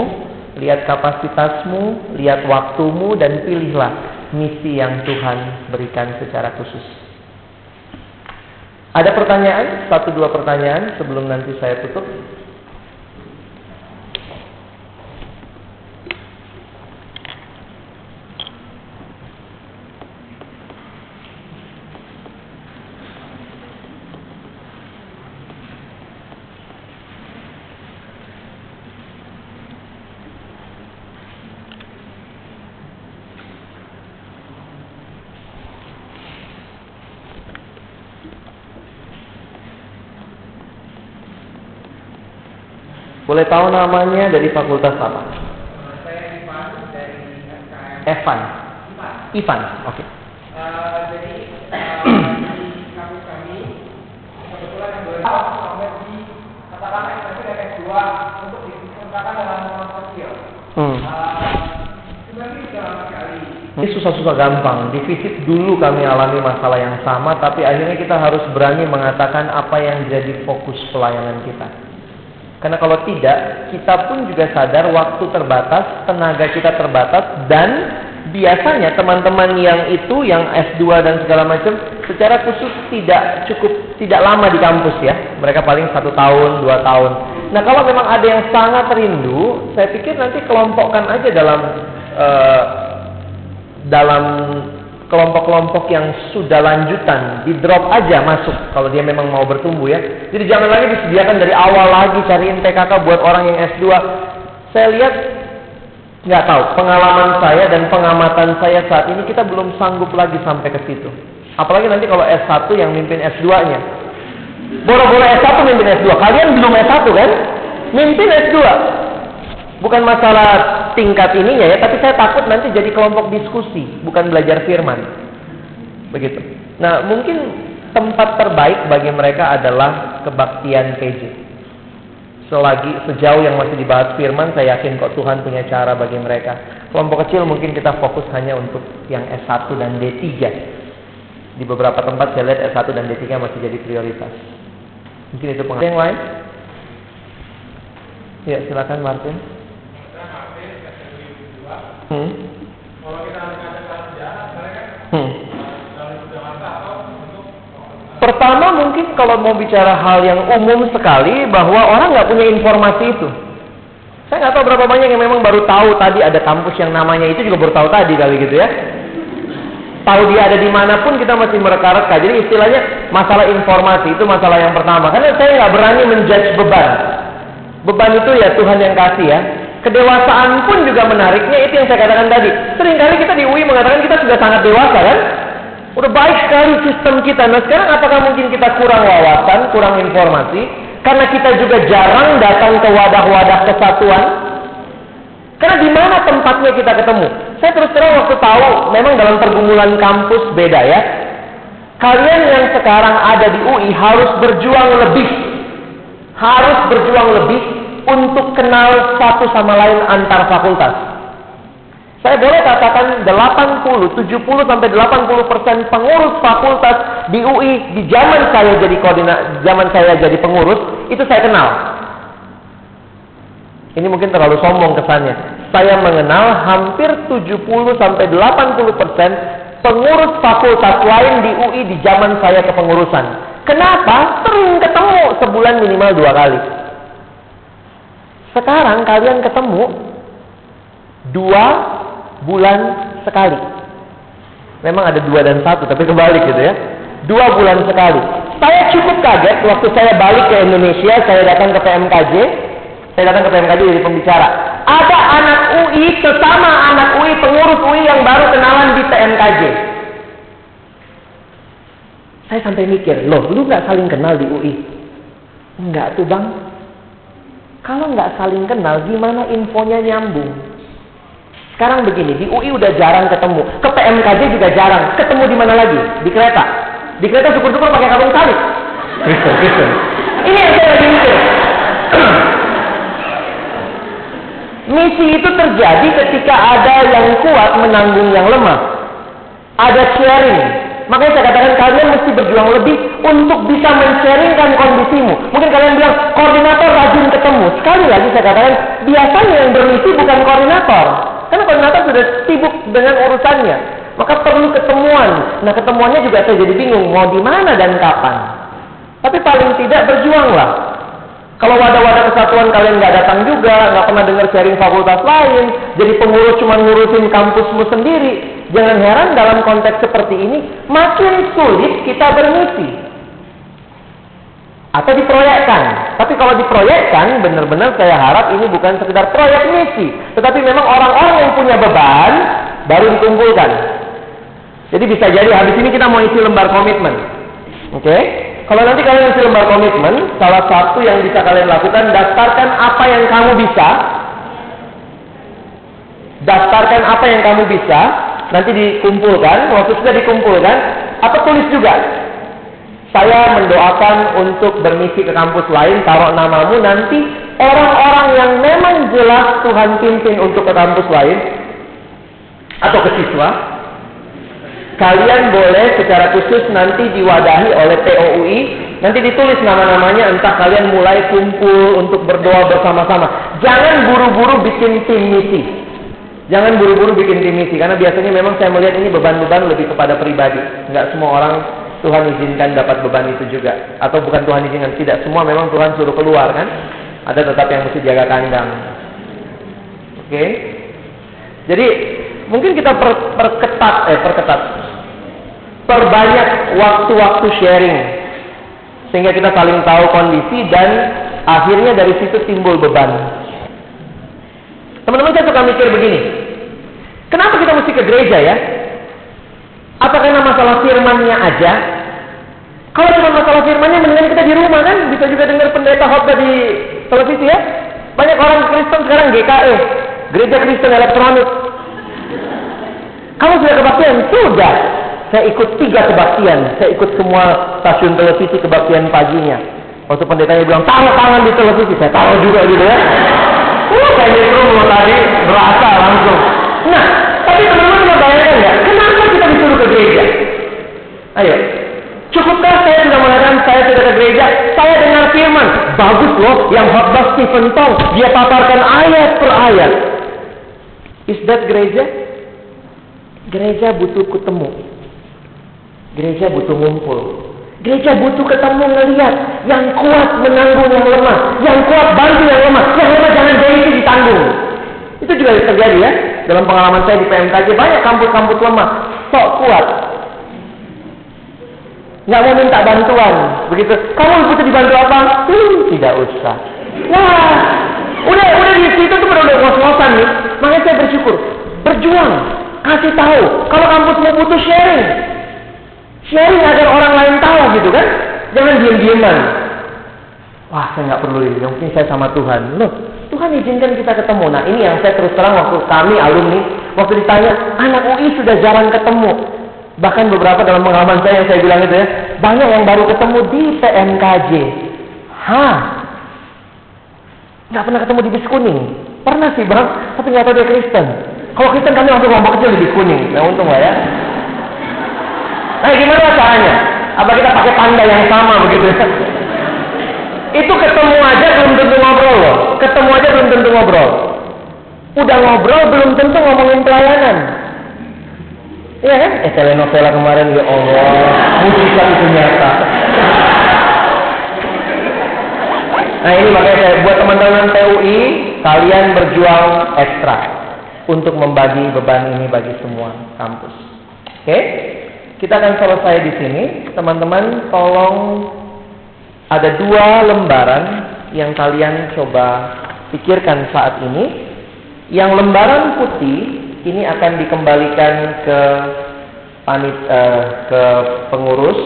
lihat kapasitasmu, lihat waktumu dan pilihlah misi yang Tuhan berikan secara khusus. Ada pertanyaan? Satu dua pertanyaan sebelum nanti saya tutup. Boleh tahu namanya dari fakultas apa? Saya Ivan dari SKM. Evan. Ivan. Oke. Eh, jadi eh, di kampus kami kebetulan yang boleh tahu sampai di katakanlah SMP dan S2 untuk diselenggarakan dalam sosial. Hmm. Eh, ini susah-susah gampang. Di dulu kami alami masalah yang sama, tapi akhirnya kita harus berani mengatakan apa yang jadi fokus pelayanan kita. Karena kalau tidak, kita pun juga sadar waktu terbatas, tenaga kita terbatas, dan biasanya teman-teman yang itu, yang S2 dan segala macam, secara khusus tidak cukup, tidak lama di kampus ya. Mereka paling satu tahun, dua tahun. Nah kalau memang ada yang sangat rindu, saya pikir nanti kelompokkan aja dalam eh, dalam kelompok-kelompok yang sudah lanjutan di drop aja masuk kalau dia memang mau bertumbuh ya. Jadi jangan lagi disediakan dari awal lagi cariin PKK buat orang yang S2. Saya lihat nggak tahu pengalaman saya dan pengamatan saya saat ini kita belum sanggup lagi sampai ke situ. Apalagi nanti kalau S1 yang mimpin S2-nya. Boro-boro S1 mimpin S2. Kalian belum S1 kan? Mimpin S2. Bukan masalah tingkat ininya ya, tapi saya takut nanti jadi kelompok diskusi, bukan belajar firman. Begitu. Nah, mungkin tempat terbaik bagi mereka adalah kebaktian PJ. Selagi sejauh yang masih dibahas firman, saya yakin kok Tuhan punya cara bagi mereka. Kelompok kecil mungkin kita fokus hanya untuk yang S1 dan D3. Di beberapa tempat saya lihat S1 dan D3 masih jadi prioritas. Mungkin itu pengalaman yang lain. Ya, silakan Martin. Hmm. Kalau kita sejarah, kan Hmm. Pertama mungkin kalau mau bicara hal yang umum sekali bahwa orang nggak punya informasi itu. Saya nggak tahu berapa banyak yang memang baru tahu tadi ada kampus yang namanya itu juga baru tahu tadi kali gitu ya. Tahu dia ada di mana pun kita masih mereka-reka. Jadi istilahnya masalah informasi itu masalah yang pertama. Karena saya nggak berani menjudge beban. Beban itu ya Tuhan yang kasih ya. Kedewasaan pun juga menariknya itu yang saya katakan tadi. Seringkali kita di UI mengatakan kita sudah sangat dewasa kan? Udah baik sekali sistem kita. Nah sekarang apakah mungkin kita kurang wawasan, kurang informasi? Karena kita juga jarang datang ke wadah-wadah kesatuan. Karena di mana tempatnya kita ketemu? Saya terus terang waktu tahu, memang dalam pergumulan kampus beda ya. Kalian yang sekarang ada di UI harus berjuang lebih. Harus berjuang lebih untuk kenal satu sama lain antar fakultas. Saya boleh katakan 80, 70 sampai 80 persen pengurus fakultas di UI di zaman saya jadi koordina, zaman saya jadi pengurus itu saya kenal. Ini mungkin terlalu sombong kesannya. Saya mengenal hampir 70 sampai 80 persen pengurus fakultas lain di UI di zaman saya kepengurusan. Kenapa? Sering ketemu sebulan minimal dua kali. Sekarang kalian ketemu dua bulan sekali. Memang ada dua dan satu, tapi kebalik gitu ya. Dua bulan sekali. Saya cukup kaget waktu saya balik ke Indonesia, saya datang ke PMKJ, saya datang ke PMKJ jadi pembicara. Ada anak UI, sesama anak UI, pengurus UI yang baru kenalan di PMKJ. Saya sampai mikir, loh, lu nggak saling kenal di UI? Enggak tuh bang. Kalau nggak saling kenal, gimana infonya nyambung? Sekarang begini, di UI udah jarang ketemu, ke PMKJ juga jarang. Ketemu di mana lagi? Di kereta. Di kereta syukur-syukur pakai karung salib. Kristen, Kristen. Ini yang saya lagi mikir. Misi itu terjadi ketika ada yang kuat menanggung yang lemah. Ada sharing. Makanya saya katakan kalian mesti berjuang lebih untuk bisa men-sharingkan kondisimu. Mungkin kalian bilang, koordinator rajin ketemu. Sekali lagi saya katakan, biasanya yang bermisi bukan koordinator. Karena koordinator sudah sibuk dengan urusannya. Maka perlu ketemuan. Nah ketemuannya juga saya jadi bingung, mau di mana dan kapan. Tapi paling tidak berjuanglah. Kalau wadah-wadah kesatuan kalian nggak datang juga, nggak pernah dengar sharing fakultas lain, jadi pengurus cuma ngurusin kampusmu sendiri, jangan heran dalam konteks seperti ini makin sulit kita bermisi. Atau diproyekkan. Tapi kalau diproyekkan, benar-benar saya harap ini bukan sekedar proyek misi, tetapi memang orang-orang yang punya beban baru dikumpulkan. Jadi bisa jadi habis ini kita mau isi lembar komitmen. Oke? Okay? Kalau nanti kalian isi lembar komitmen, salah satu yang bisa kalian lakukan, daftarkan apa yang kamu bisa. Daftarkan apa yang kamu bisa, nanti dikumpulkan, waktu sudah dikumpulkan, atau tulis juga. Saya mendoakan untuk bermisi ke kampus lain, taruh namamu, nanti orang-orang yang memang jelas Tuhan pimpin untuk ke kampus lain, atau ke siswa, Kalian boleh secara khusus nanti diwadahi oleh POUI, nanti ditulis nama-namanya entah kalian mulai kumpul untuk berdoa bersama-sama. Jangan buru-buru bikin tim misi. Jangan buru-buru bikin tim misi karena biasanya memang saya melihat ini beban-beban lebih kepada pribadi. Enggak semua orang Tuhan izinkan dapat beban itu juga. Atau bukan Tuhan izinkan tidak. Semua memang Tuhan suruh keluar kan? Ada tetap yang mesti jaga kandang. Oke? Jadi mungkin kita per, perketat eh perketat. Perbanyak waktu-waktu sharing. Sehingga kita saling tahu kondisi dan akhirnya dari situ timbul beban. Teman-teman saya suka mikir begini, kenapa kita mesti ke gereja ya? Apa karena masalah firmannya aja? Kalau cuma masalah firmannya, mendingan kita di rumah kan? Bisa juga dengar pendeta khotbah di televisi ya. Banyak orang Kristen sekarang GKE, Gereja Kristen Elektronik. Kalau sudah kebaktian, sudah. Saya ikut tiga kebaktian. Saya ikut semua stasiun televisi kebaktian paginya. Waktu pendetanya bilang, taruh tangan di televisi. Saya taruh juga gitu ya. Uh, saya itu tadi berasa langsung. Nah, tapi teman-teman mau bayangkan nggak? Kenapa kita disuruh ke gereja? Ayo, Cukupkah saya sudah mengatakan saya sudah ke gereja? Saya dengar firman. Bagus loh yang khotbah Stephen Tong. Dia paparkan ayat per ayat. Is that gereja? Gereja butuh ketemu. Gereja butuh ngumpul. Gereja butuh ketemu ngeliat yang kuat menanggung yang lemah, yang kuat bantu yang lemah, yang lemah jangan jadi itu ditanggung. Itu juga terjadi ya. Dalam pengalaman saya di PMKJ banyak kampus-kampus lemah, sok kuat. Nggak mau minta bantuan, begitu. Kamu butuh dibantu apa? Hmm, tidak usah. Wah, udah udah di situ tuh udah ngos-ngosan nih. Makanya saya bersyukur, berjuang, kasih tahu. Kalau kampus mau butuh sharing, Sharing agar orang lain tahu gitu kan. Jangan diam-diaman. Wah, saya nggak perlu ini. Mungkin saya sama Tuhan. Loh, Tuhan izinkan kita ketemu. Nah, ini yang saya terus terang waktu kami alumni, waktu ditanya, anak UI sudah jarang ketemu. Bahkan beberapa dalam pengalaman saya yang saya bilang itu ya, banyak yang baru ketemu di PMKJ. Hah? Nggak pernah ketemu di bis kuning. Pernah sih bang, tapi nggak tahu dia Kristen. Kalau Kristen kami langsung ngomong kecil di bis kuning. Nah untung lah ya. Nah gimana caranya? Apa kita pakai tanda yang sama begitu? Itu ketemu aja belum tentu ngobrol loh. Ketemu aja belum tentu ngobrol. Udah ngobrol belum tentu ngomongin pelayanan. Iya kan? Eh telenovela kemarin ya Allah, mujizat itu nyata. Nah ini makanya saya buat teman-teman TUI, kalian berjuang ekstra untuk membagi beban ini bagi semua kampus. Oke? Okay? Kita akan selesai di sini. Teman-teman, tolong ada dua lembaran yang kalian coba pikirkan saat ini. Yang lembaran putih ini akan dikembalikan ke panit uh, ke pengurus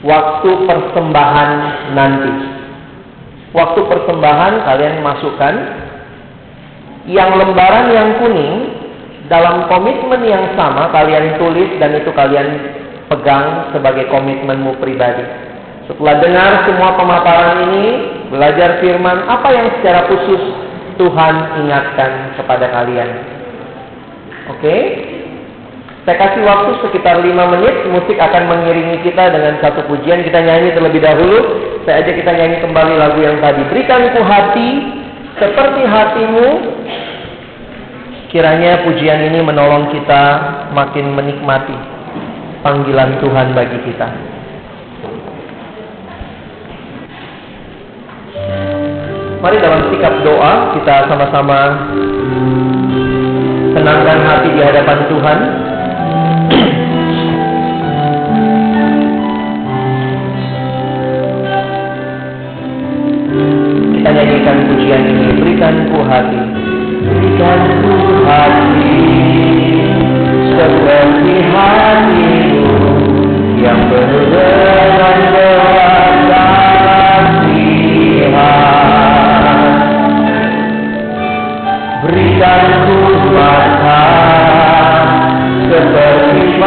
waktu persembahan nanti. Waktu persembahan kalian masukkan. Yang lembaran yang kuning dalam komitmen yang sama kalian tulis dan itu kalian pegang sebagai komitmenmu pribadi. Setelah dengar semua pemaparan ini, belajar firman, apa yang secara khusus Tuhan ingatkan kepada kalian. Oke? Saya kasih waktu sekitar 5 menit, musik akan mengiringi kita dengan satu pujian. Kita nyanyi terlebih dahulu. Saya ajak kita nyanyi kembali lagu yang tadi. Berikanku hati seperti hatimu. Kiranya pujian ini menolong kita makin menikmati panggilan Tuhan bagi kita. Mari dalam sikap doa kita sama-sama tenangkan hati di hadapan Tuhan. Kita nyanyikan pujian ini, berikan ku hati, berikan ku hati, seperti hatimu yang penuh dengan belas Berikan ku mata seperti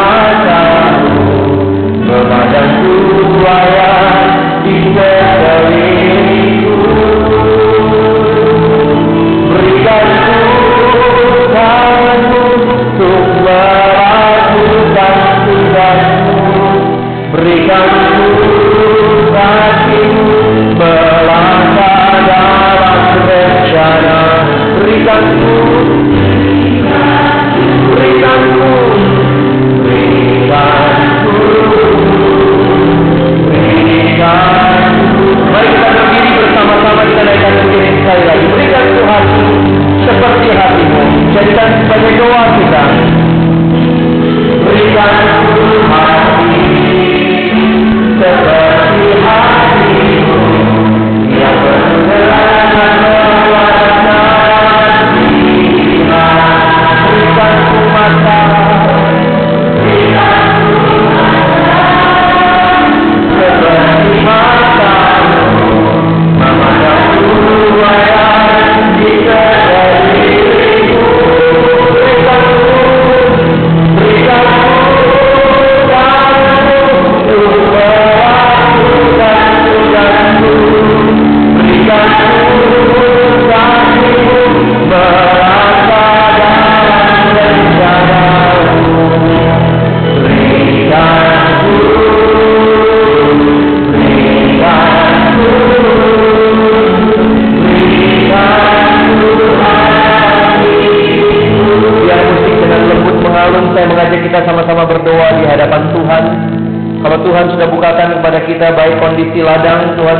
seperti hatimu. Jadikan sebagai doa kita. Berikan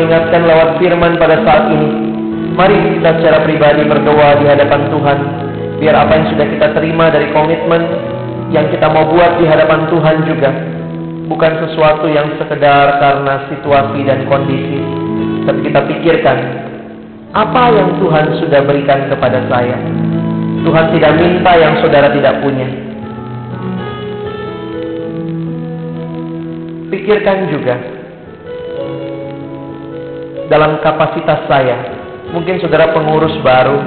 ladang, Tuhan ingatkan lewat firman pada saat ini. Mari kita secara pribadi berdoa di hadapan Tuhan. Biar apa yang sudah kita terima dari komitmen yang kita mau buat di hadapan Tuhan juga bukan sesuatu yang sekedar karena situasi dan kondisi, tapi kita pikirkan apa yang Tuhan sudah berikan kepada saya. Tuhan tidak minta yang saudara tidak punya. Pikirkan juga dalam kapasitas saya. Mungkin saudara pengurus baru,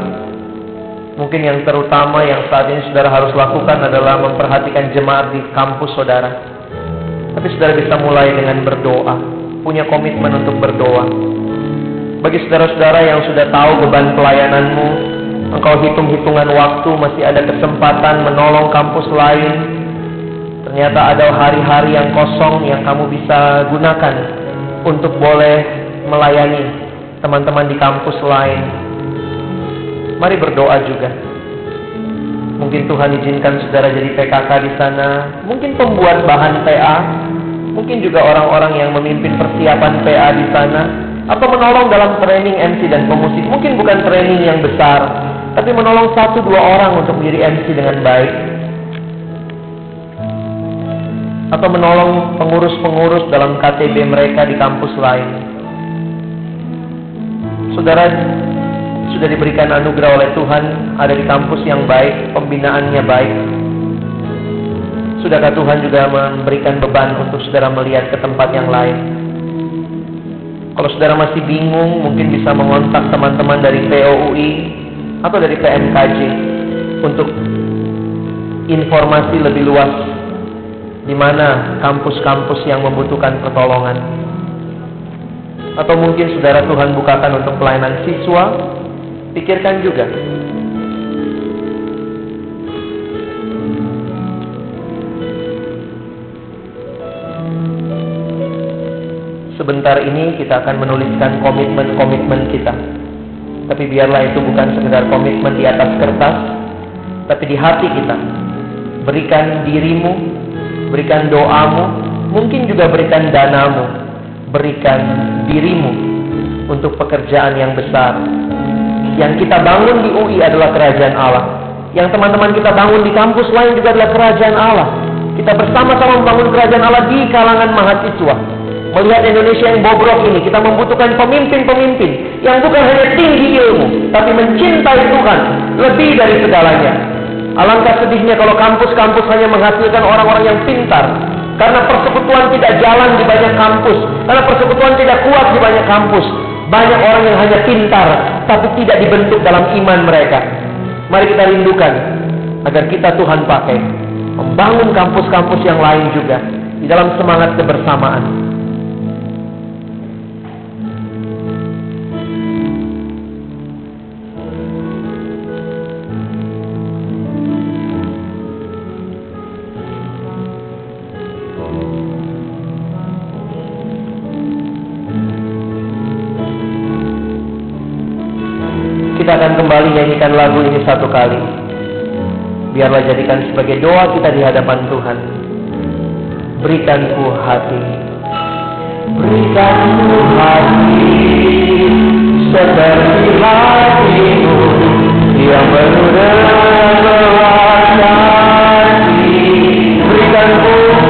mungkin yang terutama yang saat ini saudara harus lakukan adalah memperhatikan jemaat di kampus saudara. Tapi saudara bisa mulai dengan berdoa, punya komitmen untuk berdoa. Bagi saudara-saudara yang sudah tahu beban pelayananmu, engkau hitung-hitungan waktu masih ada kesempatan menolong kampus lain. Ternyata ada hari-hari yang kosong yang kamu bisa gunakan untuk boleh melayani teman-teman di kampus lain. Mari berdoa juga. Mungkin Tuhan izinkan saudara jadi PKK di sana, mungkin pembuat bahan PA, mungkin juga orang-orang yang memimpin persiapan PA di sana, atau menolong dalam training MC dan pemusik. Mungkin bukan training yang besar, tapi menolong satu dua orang untuk menjadi MC dengan baik. Atau menolong pengurus-pengurus dalam KTB mereka di kampus lain. Saudara sudah diberikan anugerah oleh Tuhan ada di kampus yang baik, pembinaannya baik. Sudahkah Tuhan juga memberikan beban untuk saudara melihat ke tempat yang lain? Kalau saudara masih bingung, mungkin bisa mengontak teman-teman dari POUI atau dari PMKJ untuk informasi lebih luas di mana kampus-kampus yang membutuhkan pertolongan. Atau mungkin saudara Tuhan bukakan untuk pelayanan siswa, Pikirkan juga. Sebentar ini kita akan menuliskan komitmen-komitmen kita. Tapi biarlah itu bukan sekedar komitmen di atas kertas, tapi di hati kita. Berikan dirimu, berikan doamu, mungkin juga berikan danamu, berikan dirimu untuk pekerjaan yang besar. Yang kita bangun di UI adalah kerajaan Allah. Yang teman-teman kita bangun di kampus lain juga adalah kerajaan Allah. Kita bersama-sama membangun kerajaan Allah di kalangan mahasiswa. Melihat Indonesia yang bobrok ini, kita membutuhkan pemimpin-pemimpin yang bukan hanya tinggi ilmu, tapi mencintai Tuhan lebih dari segalanya. Alangkah sedihnya kalau kampus-kampus hanya menghasilkan orang-orang yang pintar, karena persekutuan tidak jalan di banyak kampus, karena persekutuan tidak kuat di banyak kampus. Banyak orang yang hanya pintar, tapi tidak dibentuk dalam iman mereka. Mari kita rindukan agar kita Tuhan pakai membangun kampus-kampus yang lain juga di dalam semangat kebersamaan. Kembali nyanyikan lagu ini satu kali. Biarlah jadikan sebagai doa kita di hadapan Tuhan. Berikanku hati. Berikanku hati seperti hatimu yang penuh dengan. Berikanku, berikanku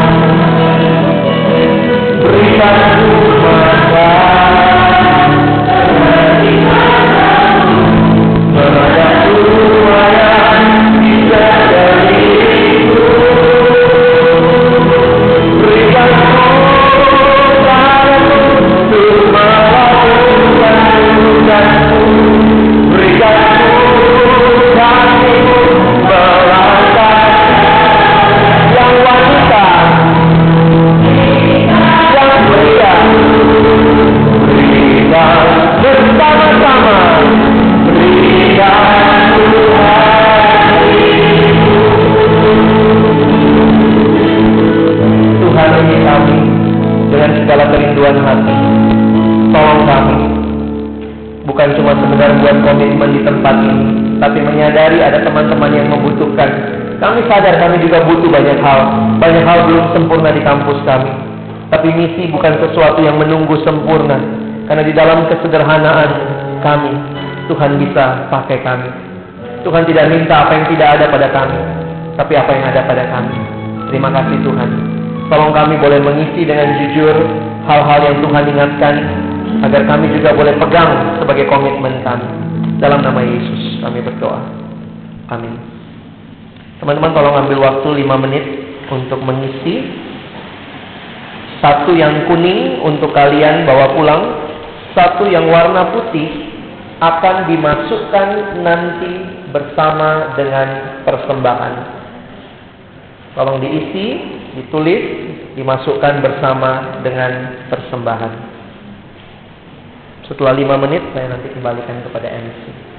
sadar kami juga butuh banyak hal. Banyak hal belum sempurna di kampus kami. Tapi misi bukan sesuatu yang menunggu sempurna. Karena di dalam kesederhanaan kami, Tuhan bisa pakai kami. Tuhan tidak minta apa yang tidak ada pada kami, tapi apa yang ada pada kami. Terima kasih Tuhan. Tolong kami boleh mengisi dengan jujur hal-hal yang Tuhan ingatkan, agar kami juga boleh pegang sebagai komitmen kami. Dalam nama Yesus kami berdoa. Amin. Teman-teman tolong ambil waktu 5 menit untuk mengisi satu yang kuning untuk kalian bawa pulang, satu yang warna putih akan dimasukkan nanti bersama dengan persembahan. Tolong diisi, ditulis, dimasukkan bersama dengan persembahan. Setelah lima menit saya nanti kembalikan kepada MC.